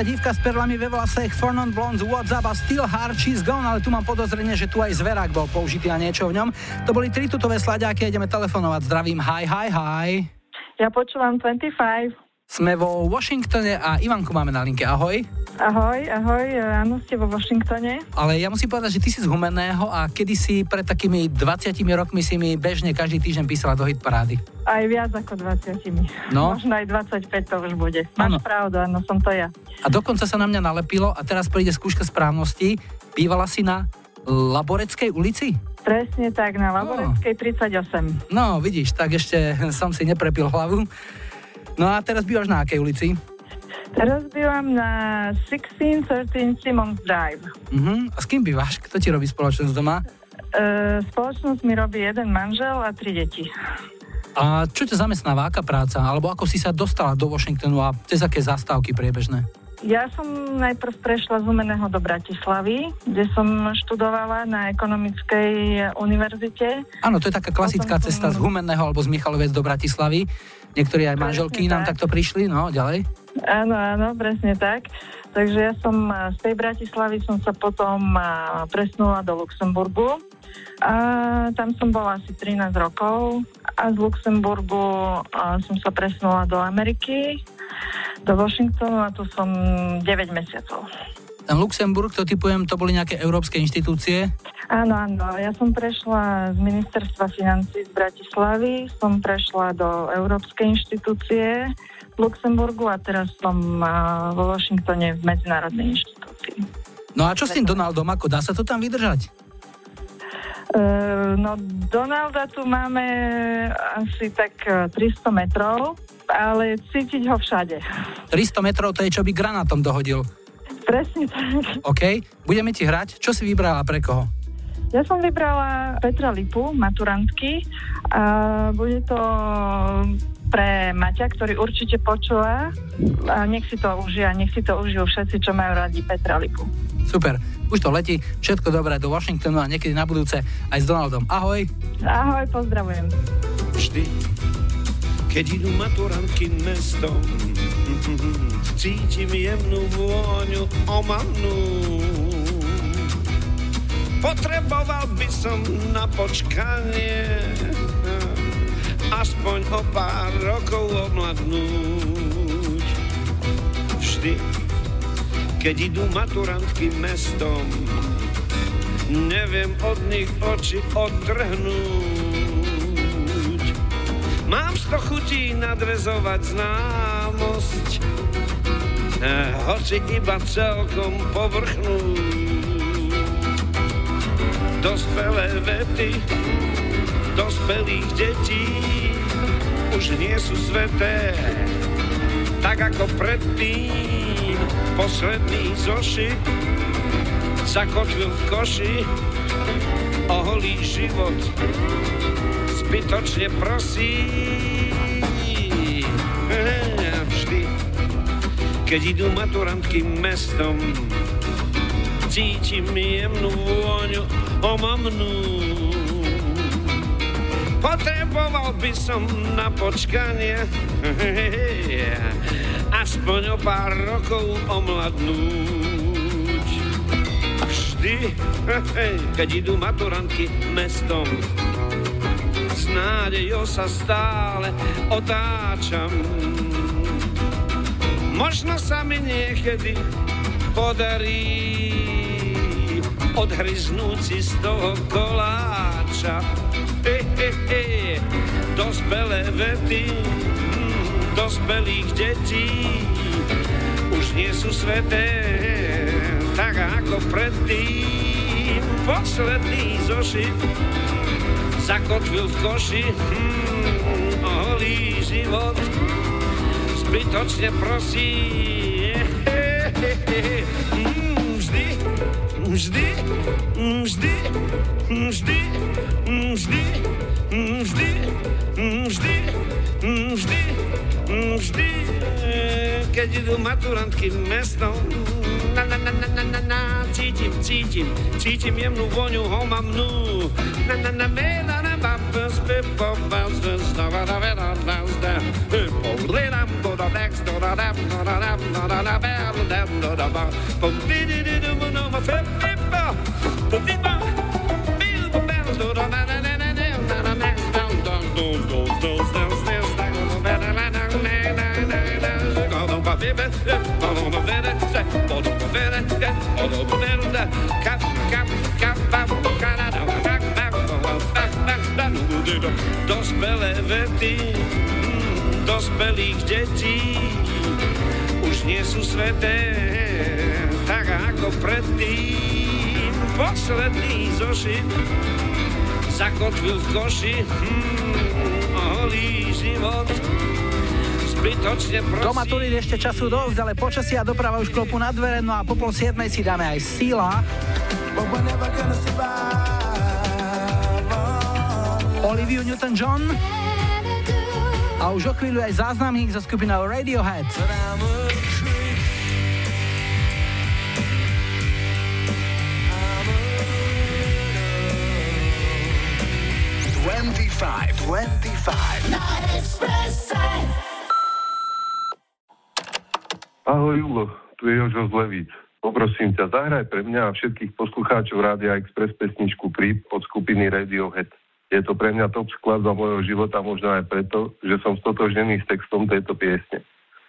Speaker 3: brichta dívka s perlami ve vlasech, Fornon Blondes, What's Up a Still Hard She's Gone, ale tu mám podozrenie, že tu aj zverák bol použitý a niečo v ňom. To boli tri tutové slaďáky, ideme telefonovať. Zdravím, hi, hi, hi.
Speaker 12: Ja počúvam 25.
Speaker 3: Sme vo Washingtone a Ivanku máme na linke. Ahoj.
Speaker 12: Ahoj, ahoj, áno, ste vo Washingtone.
Speaker 3: Ale ja musím povedať, že ty si z Humenného a kedysi pred takými 20 rokmi si mi bežne každý týždeň písala do hit parády.
Speaker 12: Aj viac ako 20.
Speaker 3: No.
Speaker 12: Možno aj 25 to už bude. Máš pravdu, áno, som to ja.
Speaker 3: A dokonca sa na mňa nalepilo a teraz príde skúška správnosti. Bývala si na Laboreckej ulici?
Speaker 12: Presne tak, na Laboreckej 38.
Speaker 3: No, vidíš, tak ešte som si neprepil hlavu. No a teraz bývaš na akej ulici?
Speaker 12: Teraz bývam na 1613 Simons Drive.
Speaker 3: Uh-huh. A s kým bývaš? Kto ti robí spoločnosť doma?
Speaker 12: E, spoločnosť mi robí jeden manžel a tri deti.
Speaker 3: A čo ťa zamestnáva? Aká práca? Alebo ako si sa dostala do Washingtonu a cez aké zastávky priebežné?
Speaker 12: Ja som najprv prešla z Humeného do Bratislavy, kde som študovala na ekonomickej univerzite.
Speaker 3: Áno, to je taká klasická
Speaker 12: Potom som-
Speaker 3: cesta z Humenného alebo z Michalovec do Bratislavy. Niektorí aj manželky nám
Speaker 12: tak.
Speaker 3: takto prišli, no ďalej.
Speaker 12: Áno, áno, presne tak. Takže ja som a, z tej Bratislavy som sa potom a, presnula do Luxemburgu. A tam som bola asi 13 rokov a z Luxemburgu a, som sa presunula do Ameriky, do Washingtonu a tu som 9 mesiacov.
Speaker 3: Ten Luxemburg, to typujem, to boli nejaké európske inštitúcie.
Speaker 12: Áno, áno. Ja som prešla z ministerstva financí z Bratislavy, som prešla do Európskej inštitúcie Luxemburgu a teraz som vo Washingtone v medzinárodnej inštitúcii.
Speaker 3: No a čo s tým Donaldom, ako dá sa to tam vydržať?
Speaker 12: Uh, no, Donalda tu máme asi tak e, 300 metrov, ale cítiť ho všade.
Speaker 3: 300 metrov, to je čo by granátom dohodil.
Speaker 12: Presne tak.
Speaker 3: OK, budeme ti hrať. Čo si vybrala pre koho?
Speaker 12: Ja som vybrala Petra Lipu, maturantky. A bude to pre Maťa, ktorý určite počúva. A nech si to užije, a nech si to užijú všetci, čo majú radi Petra Lipu.
Speaker 3: Super, už to letí. Všetko dobré do Washingtonu a niekedy na budúce aj s Donaldom. Ahoj.
Speaker 12: Ahoj, pozdravujem.
Speaker 11: Vždy, keď idú maturantky mestom, cítim jemnú vôňu omamnú. Potreboval by som na počkanie aspoň o pár rokov omladnúť. Vždy, keď idú maturantky mestom, neviem od nich oči odtrhnúť. Mám sto chutí nadvezovať známosť, eh, hoci iba celkom povrchnú. Dospelé vety, dospelých detí už nie sú sveté, tak ako predtým posledný zošit zakotvil v koši o holý život zbytočne prosí. Vždy keď idú maturantky mestom cítim jemnú vôňu omamnú potreboval by som na počkanie aspoň o pár rokov omladnúť vždy, keď idú maturantky mestom, s nádejou sa stále otáčam. Možno sa mi niekedy podarí odhryznúť si z toho koláča. He, he, he. Dospelé vety, mm, dospelých detí už nie sú sveté, tak ako predtým. Posledný zošit zakotvil v koši, hmm, holý život zbytočne prosí. Hmm, Vždy, vždy, vždy, vždy, vždy, idú maturantky mestom, na, na, na, na, na, na, na, cítim, cítim, cítim jemnú voňu homamnú, na, na, na, me, na, na, ba, ba, spe, po, Dospelé vety mm, dospelých detí už nie sú sveté, tak ako predtým. Posledný zošit zakotvil v koši mm, holý život.
Speaker 3: Do maturít ešte času dosť, ale počasie a doprava už klopu na dvere, no a po pol siedmej si dáme aj síla. Olivia Newton-John a už o chvíľu aj záznamník so skupinou Radiohead.
Speaker 4: 25, 25.
Speaker 13: Na Expresse.
Speaker 10: Ahoj Julo, tu je Jožo z Levíc. Poprosím ťa, zahraj pre mňa a všetkých poslucháčov Rádia Express pesničku Creep od skupiny Radiohead. Je to pre mňa top skladba môjho života, možno aj preto, že som stotožnený s textom tejto piesne.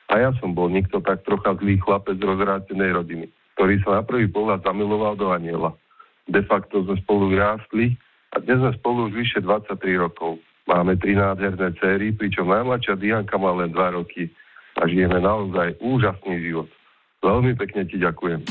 Speaker 10: A ja som bol nikto tak trocha zlý chlapec z rozrátenej rodiny, ktorý sa na prvý pohľad zamiloval do aniela. De facto sme spolu vyrástli a dnes sme spolu už vyše 23 rokov. Máme tri nádherné céry, pričom najmladšia Dianka má len 2 roky a žijeme naozaj úžasný život. Veľmi pekne ti ďakujem.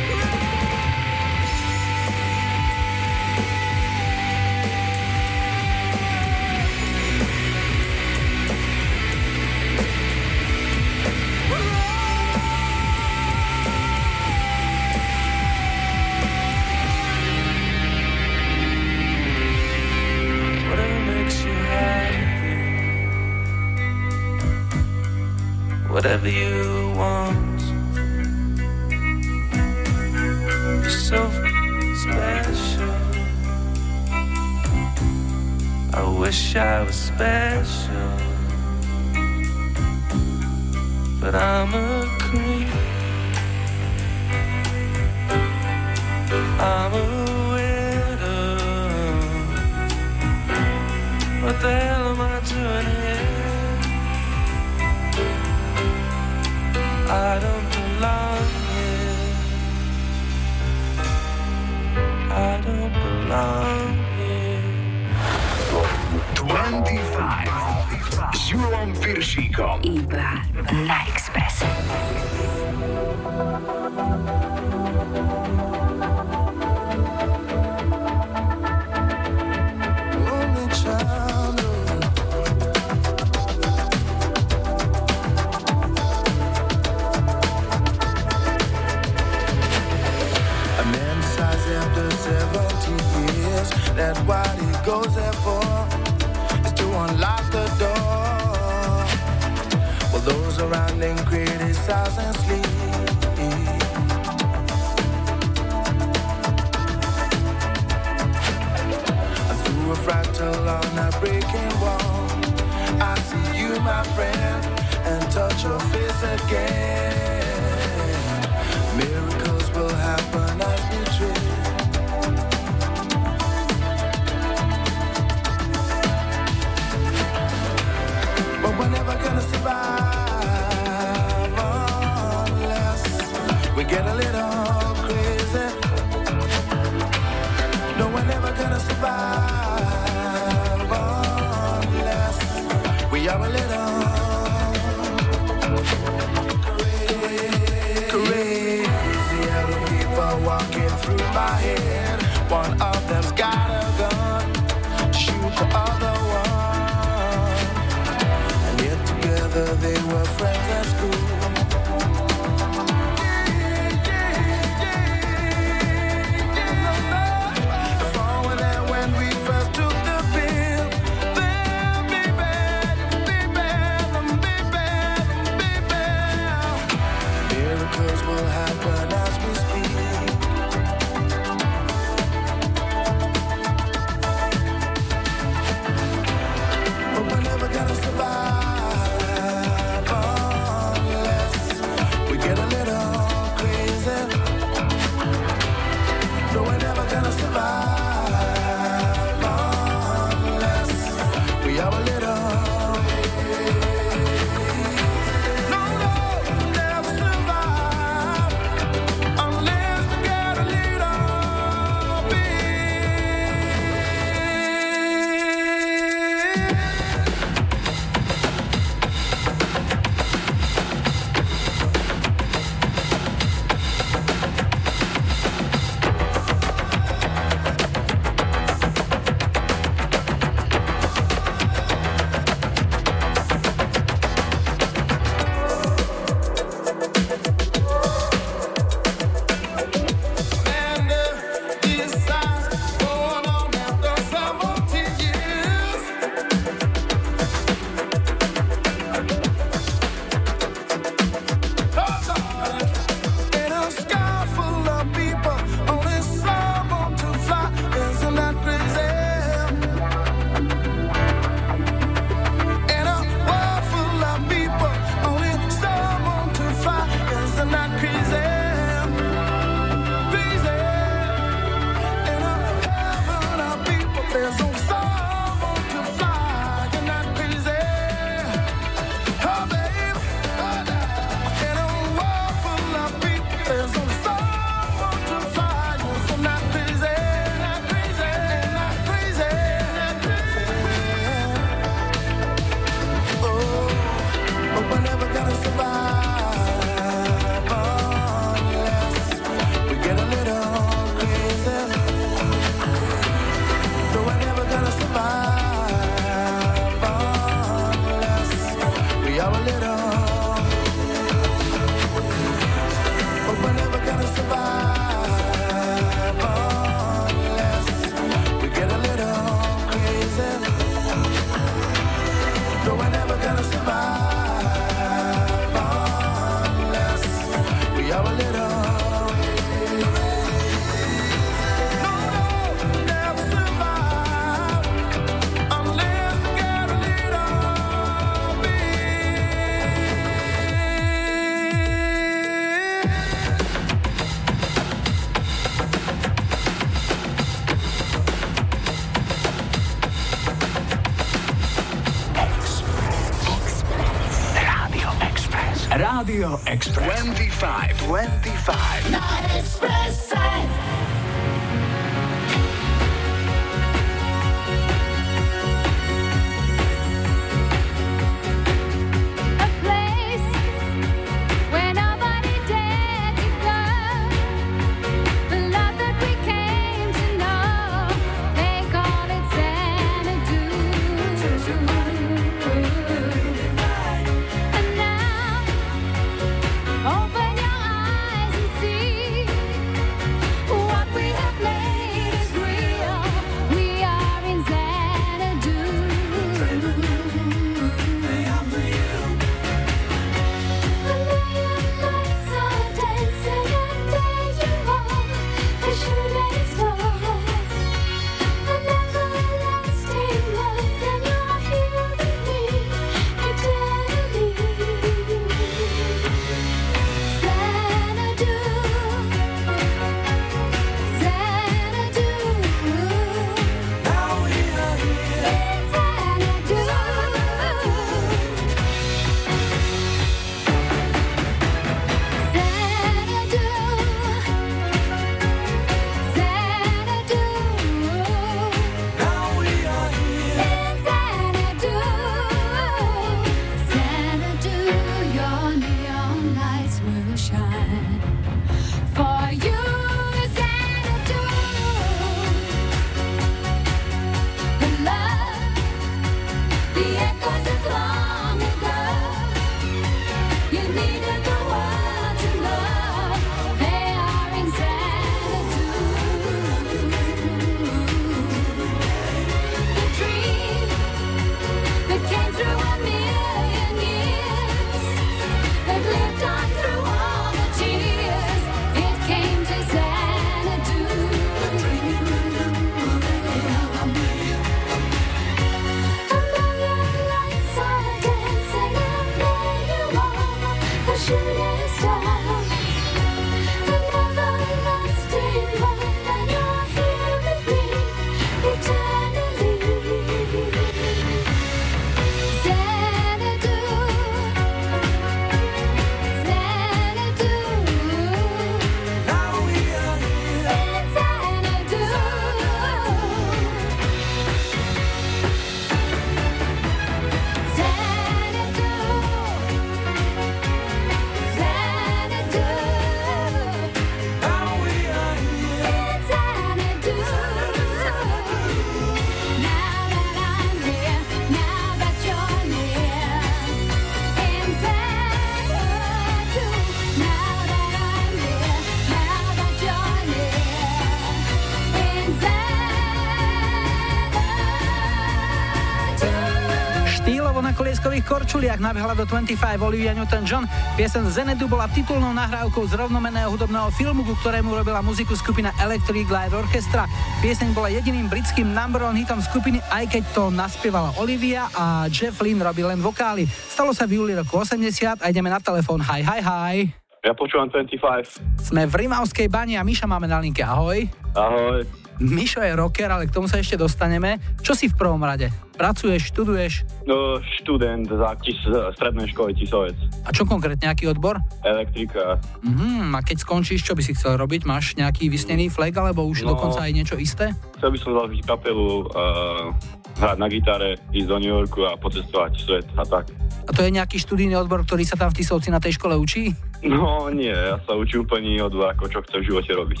Speaker 3: Korčuliach nabehla do 25 Olivia Newton-John. Piesen Zenedu bola titulnou nahrávkou z rovnomenného hudobného filmu, ku ktorému robila muziku skupina Electric Light Orchestra. Pieseň bola jediným britským number one hitom skupiny, aj keď to naspievala Olivia a Jeff Lynne robil len vokály. Stalo sa v júli roku 80 a ideme na telefón. Hi, hi, hi.
Speaker 14: Ja počúvam 25.
Speaker 3: Sme v Rimavskej bani a Miša máme na linke. Ahoj.
Speaker 14: Ahoj.
Speaker 3: Mišo je rocker, ale k tomu sa ešte dostaneme. Čo si v prvom rade? Pracuješ, študuješ?
Speaker 14: No, študent za tis, strednej školy Tisovec.
Speaker 3: A čo konkrétne, aký odbor?
Speaker 14: Elektrika.
Speaker 3: Mhm, a keď skončíš, čo by si chcel robiť? Máš nejaký vysnený flag, alebo už
Speaker 14: No.
Speaker 3: dokonca aj niečo isté?
Speaker 14: Chcel by som založiť kapelu, uh, hrať na gitare, ísť do New Yorku a pocestovať svet a tak.
Speaker 3: A to je nejaký študijný odbor, ktorý sa tam v Tisovci na tej škole učí?
Speaker 14: No nie, ja sa učím úplne od ako čo chcem v živote robiť.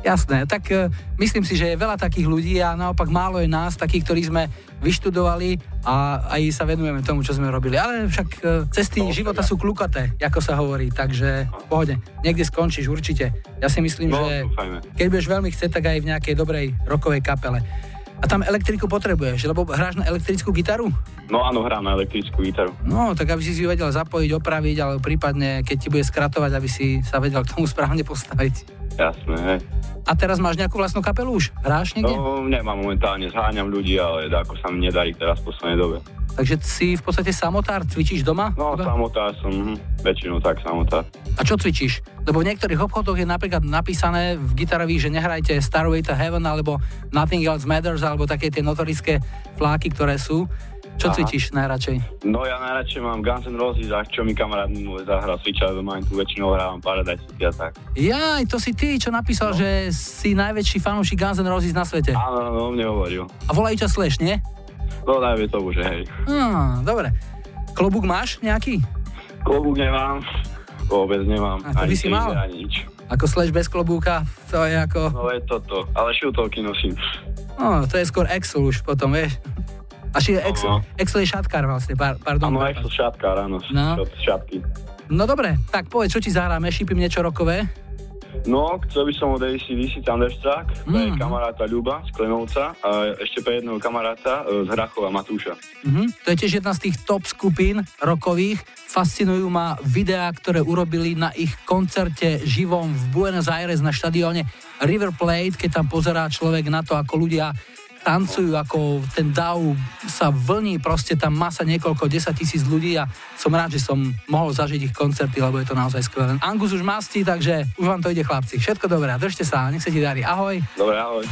Speaker 3: Jasné, tak e, myslím si, že je veľa takých ľudí a naopak málo je nás, takých, ktorí sme vyštudovali a aj sa venujeme tomu, čo sme robili. Ale však e, cesty
Speaker 14: No,
Speaker 3: života sú klukaté, ako sa hovorí, takže v pohode, niekde skončíš určite. Ja si myslím,
Speaker 14: No,
Speaker 3: že
Speaker 14: dúfajme.
Speaker 3: keď budeš veľmi chcieť, tak aj v nejakej dobrej rokovej kapele. A tam elektriku potrebuješ, lebo hráš na elektrickú gitaru?
Speaker 14: No áno, hrám na elektrickú gitaru.
Speaker 3: No, tak aby si si ju vedel zapojiť, opraviť, alebo prípadne, keď ti bude skratovať, aby si sa vedel k tomu správne postaviť.
Speaker 14: Jasné, hej.
Speaker 3: A teraz máš nejakú vlastnú kapelu už? Hráš niekde?
Speaker 14: No, nemám momentálne, zháňam ľudí, ale ako sa mi nedarí teraz v poslednej dobe.
Speaker 3: Takže si v podstate samotár, cvičíš doma?
Speaker 14: No, samotár som, hm, väčšinou tak samotár.
Speaker 3: A čo cvičíš? Lebo v niektorých obchodoch je napríklad napísané v gitarových, že nehrajte Starway to Heaven alebo Nothing Else Matters alebo také tie notorické fláky, ktoré sú. Čo
Speaker 14: Aha.
Speaker 3: cvičíš najradšej?
Speaker 14: No ja najradšej mám Guns N' Roses a čo mi kamarát zahral of Mine, tu väčšinou hrávam Paradise City a tak.
Speaker 3: Jaj, to si ty, čo napísal,
Speaker 14: No.
Speaker 3: že si najväčší fanúšik Guns N' Roses na svete.
Speaker 14: Áno, no, mne hovoril.
Speaker 3: A volajú ťa Slash, nie?
Speaker 14: No dajme tomu, že hej.
Speaker 3: Hm, dobre. Klobúk máš nejaký?
Speaker 14: Klobúk nemám, vôbec nemám.
Speaker 3: A to by si mal?
Speaker 14: Ani nič.
Speaker 3: Ako Slash bez klobúka, to je ako...
Speaker 14: No je toto, ale šiltovky nosím.
Speaker 3: No, to je skôr Excel už potom, vieš. A ši, Excel,
Speaker 14: No.
Speaker 3: Excel je šatkár vlastne, par, pardon.
Speaker 14: Áno. Excel šatka, ráno,
Speaker 3: No.
Speaker 14: no. šatky.
Speaker 3: No dobre, tak povedz, čo ti zahráme, šípim niečo rokové.
Speaker 14: No, chcel by som od ACDC Thunderstruck, pre
Speaker 3: Mhm.
Speaker 14: kamaráta Ľuba z Klenovca a ešte pre jedného kamaráta e, z Hrachova Matúša.
Speaker 3: Mhm. To je tiež jedna z tých top skupín rokových. Fascinujú ma videá, ktoré urobili na ich koncerte živom v Buenos Aires na štadióne River Plate, keď tam pozerá človek na to, ako ľudia tancujú, ako ten dav sa vlní, proste tam masa niekoľko 10 tisíc ľudí a som rád, že som mohol zažiť ich koncerty, lebo je to naozaj skvelé. Angus už mastí, takže už vám to ide chlapci. Všetko dobré, držte sa, nech sa ti darí. Ahoj.
Speaker 14: Dobre, ahoj.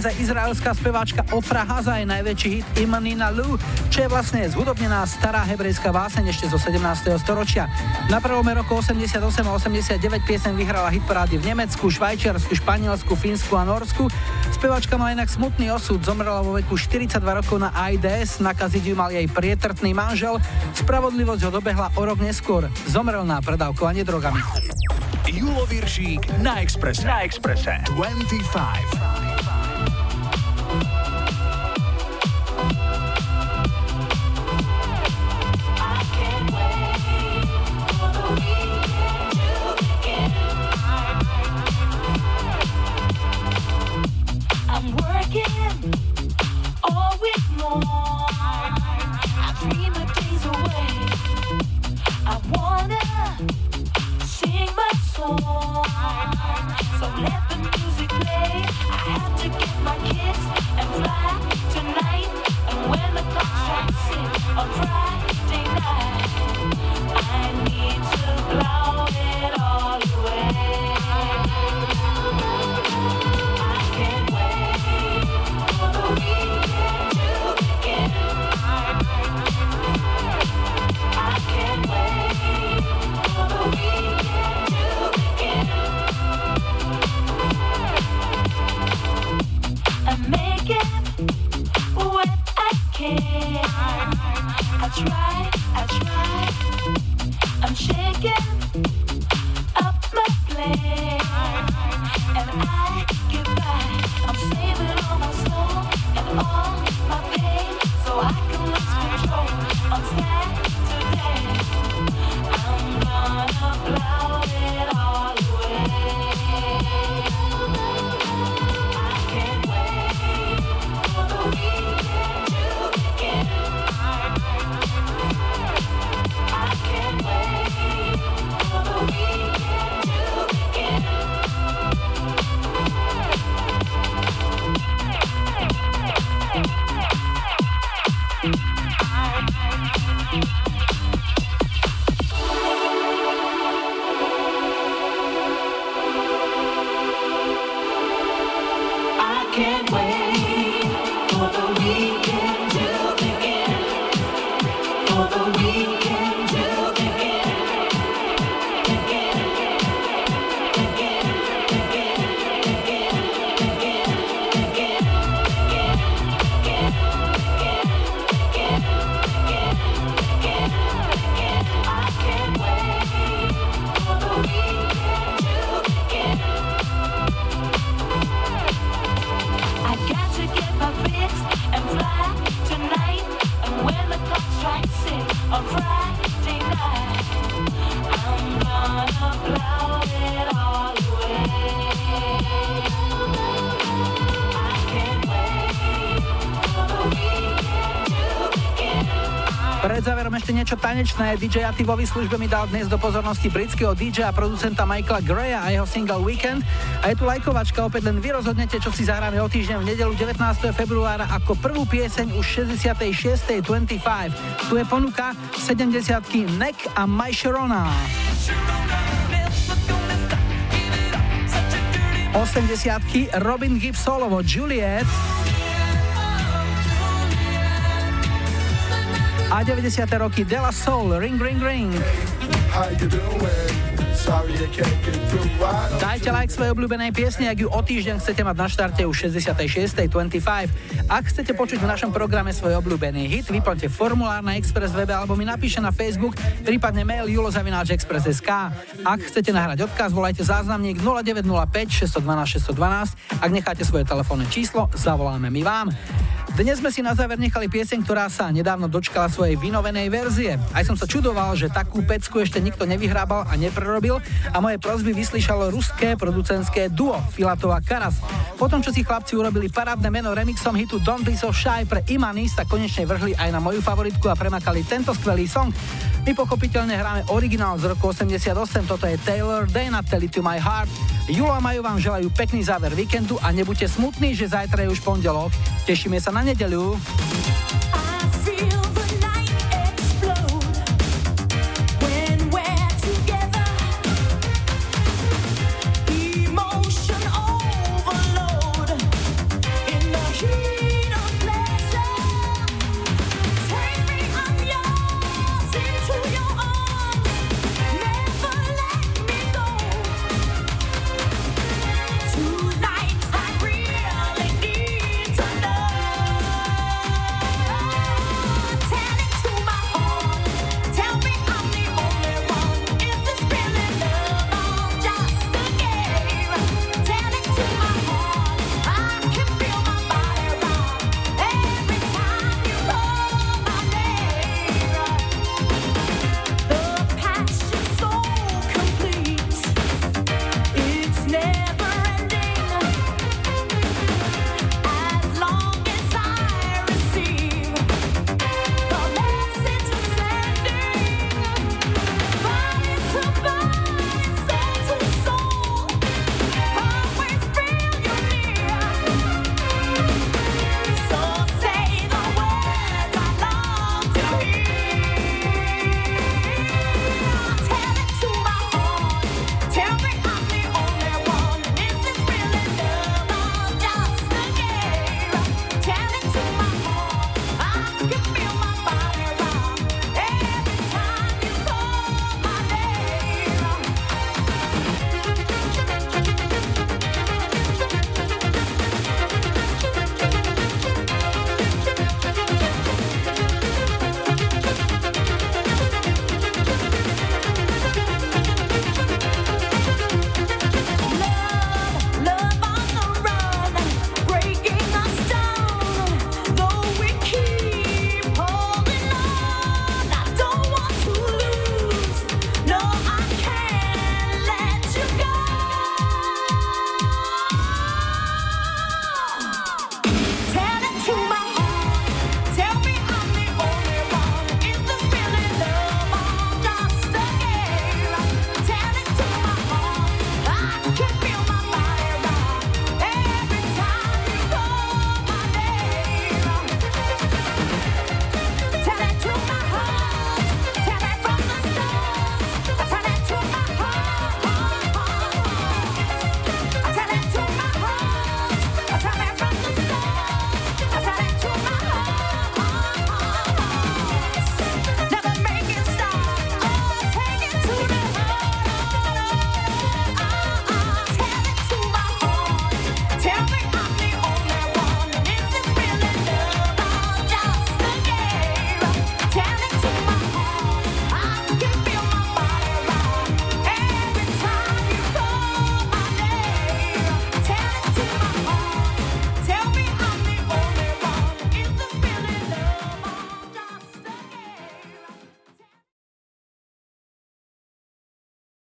Speaker 3: Expresse dnes aj izraelská speváčka Ofra Hazaj, najväčší hit Imanina Lu, čo je vlastne zhudobnená stará hebrejská váseň ešte zo 17. storočia. Na prelome roku 88 a 89 piesen vyhrala hitparády v Nemecku, Švajčiarsku, Španielsku, Fínsku a Norsku. Speváčka má inak smutný osud, zomrela vo veku 42 rokov na AIDS, nakaziť ju mal jej prietrtný manžel, spravodlivosť ho dobehla o rok neskôr. Zomrel na predávkovanie drogami.
Speaker 2: Julo Viršík na Exprese. Na Exprese. 25.
Speaker 3: niečo tanečné. DJ vo výslužbe mi dal dnes do pozornosti britského DJ a producenta Michaela Greya a jeho single Weekend. A je tu lajkovačka, opäť len vy rozhodnete, čo si zahráme o týždeň v nedelu 19. februára ako prvú pieseň už 66. 25. Tu je ponuka 70 Neck a My Sharona. 80 Robin Gibb solovo Juliet a 90. roky Della Soul Ring Ring Ring. Dajte like svojej obľúbenej piesni, ak ju o týždeň chcete mať na štarte už 66. 25. Ak chcete počuť v našom programe svoj obľúbený hit, vyplňte formulár na Express webe alebo mi napíšte na Facebook, prípadne mail julozavináčexpress.sk. Ak chcete nahrať odkaz, volajte záznamník 0905 612 612. Ak necháte svoje telefónne číslo, zavoláme my vám. Dnes sme si na záver nechali pieseň, ktorá sa nedávno dočkala svojej vynovenej verzie. Aj som sa čudoval, že takú pecku ešte nikto nevyhrábal a neprerobil a moje prozby vyslyšalo ruské producentské duo Filatov a Karas. Potom, čo si chlapci urobili parádne meno remixom hitu Don't Be So Shy pre Imani, sa konečne vrhli aj na moju favoritku a premakali tento skvelý song. My pochopiteľne hráme originál z roku 88, toto je Taylor Dana Tell It To My Heart. Julo a Maju vám želajú pekný záver víkendu a nebuďte smutní, že zajtra je už pondelok. Tešíme sa na nedeľu.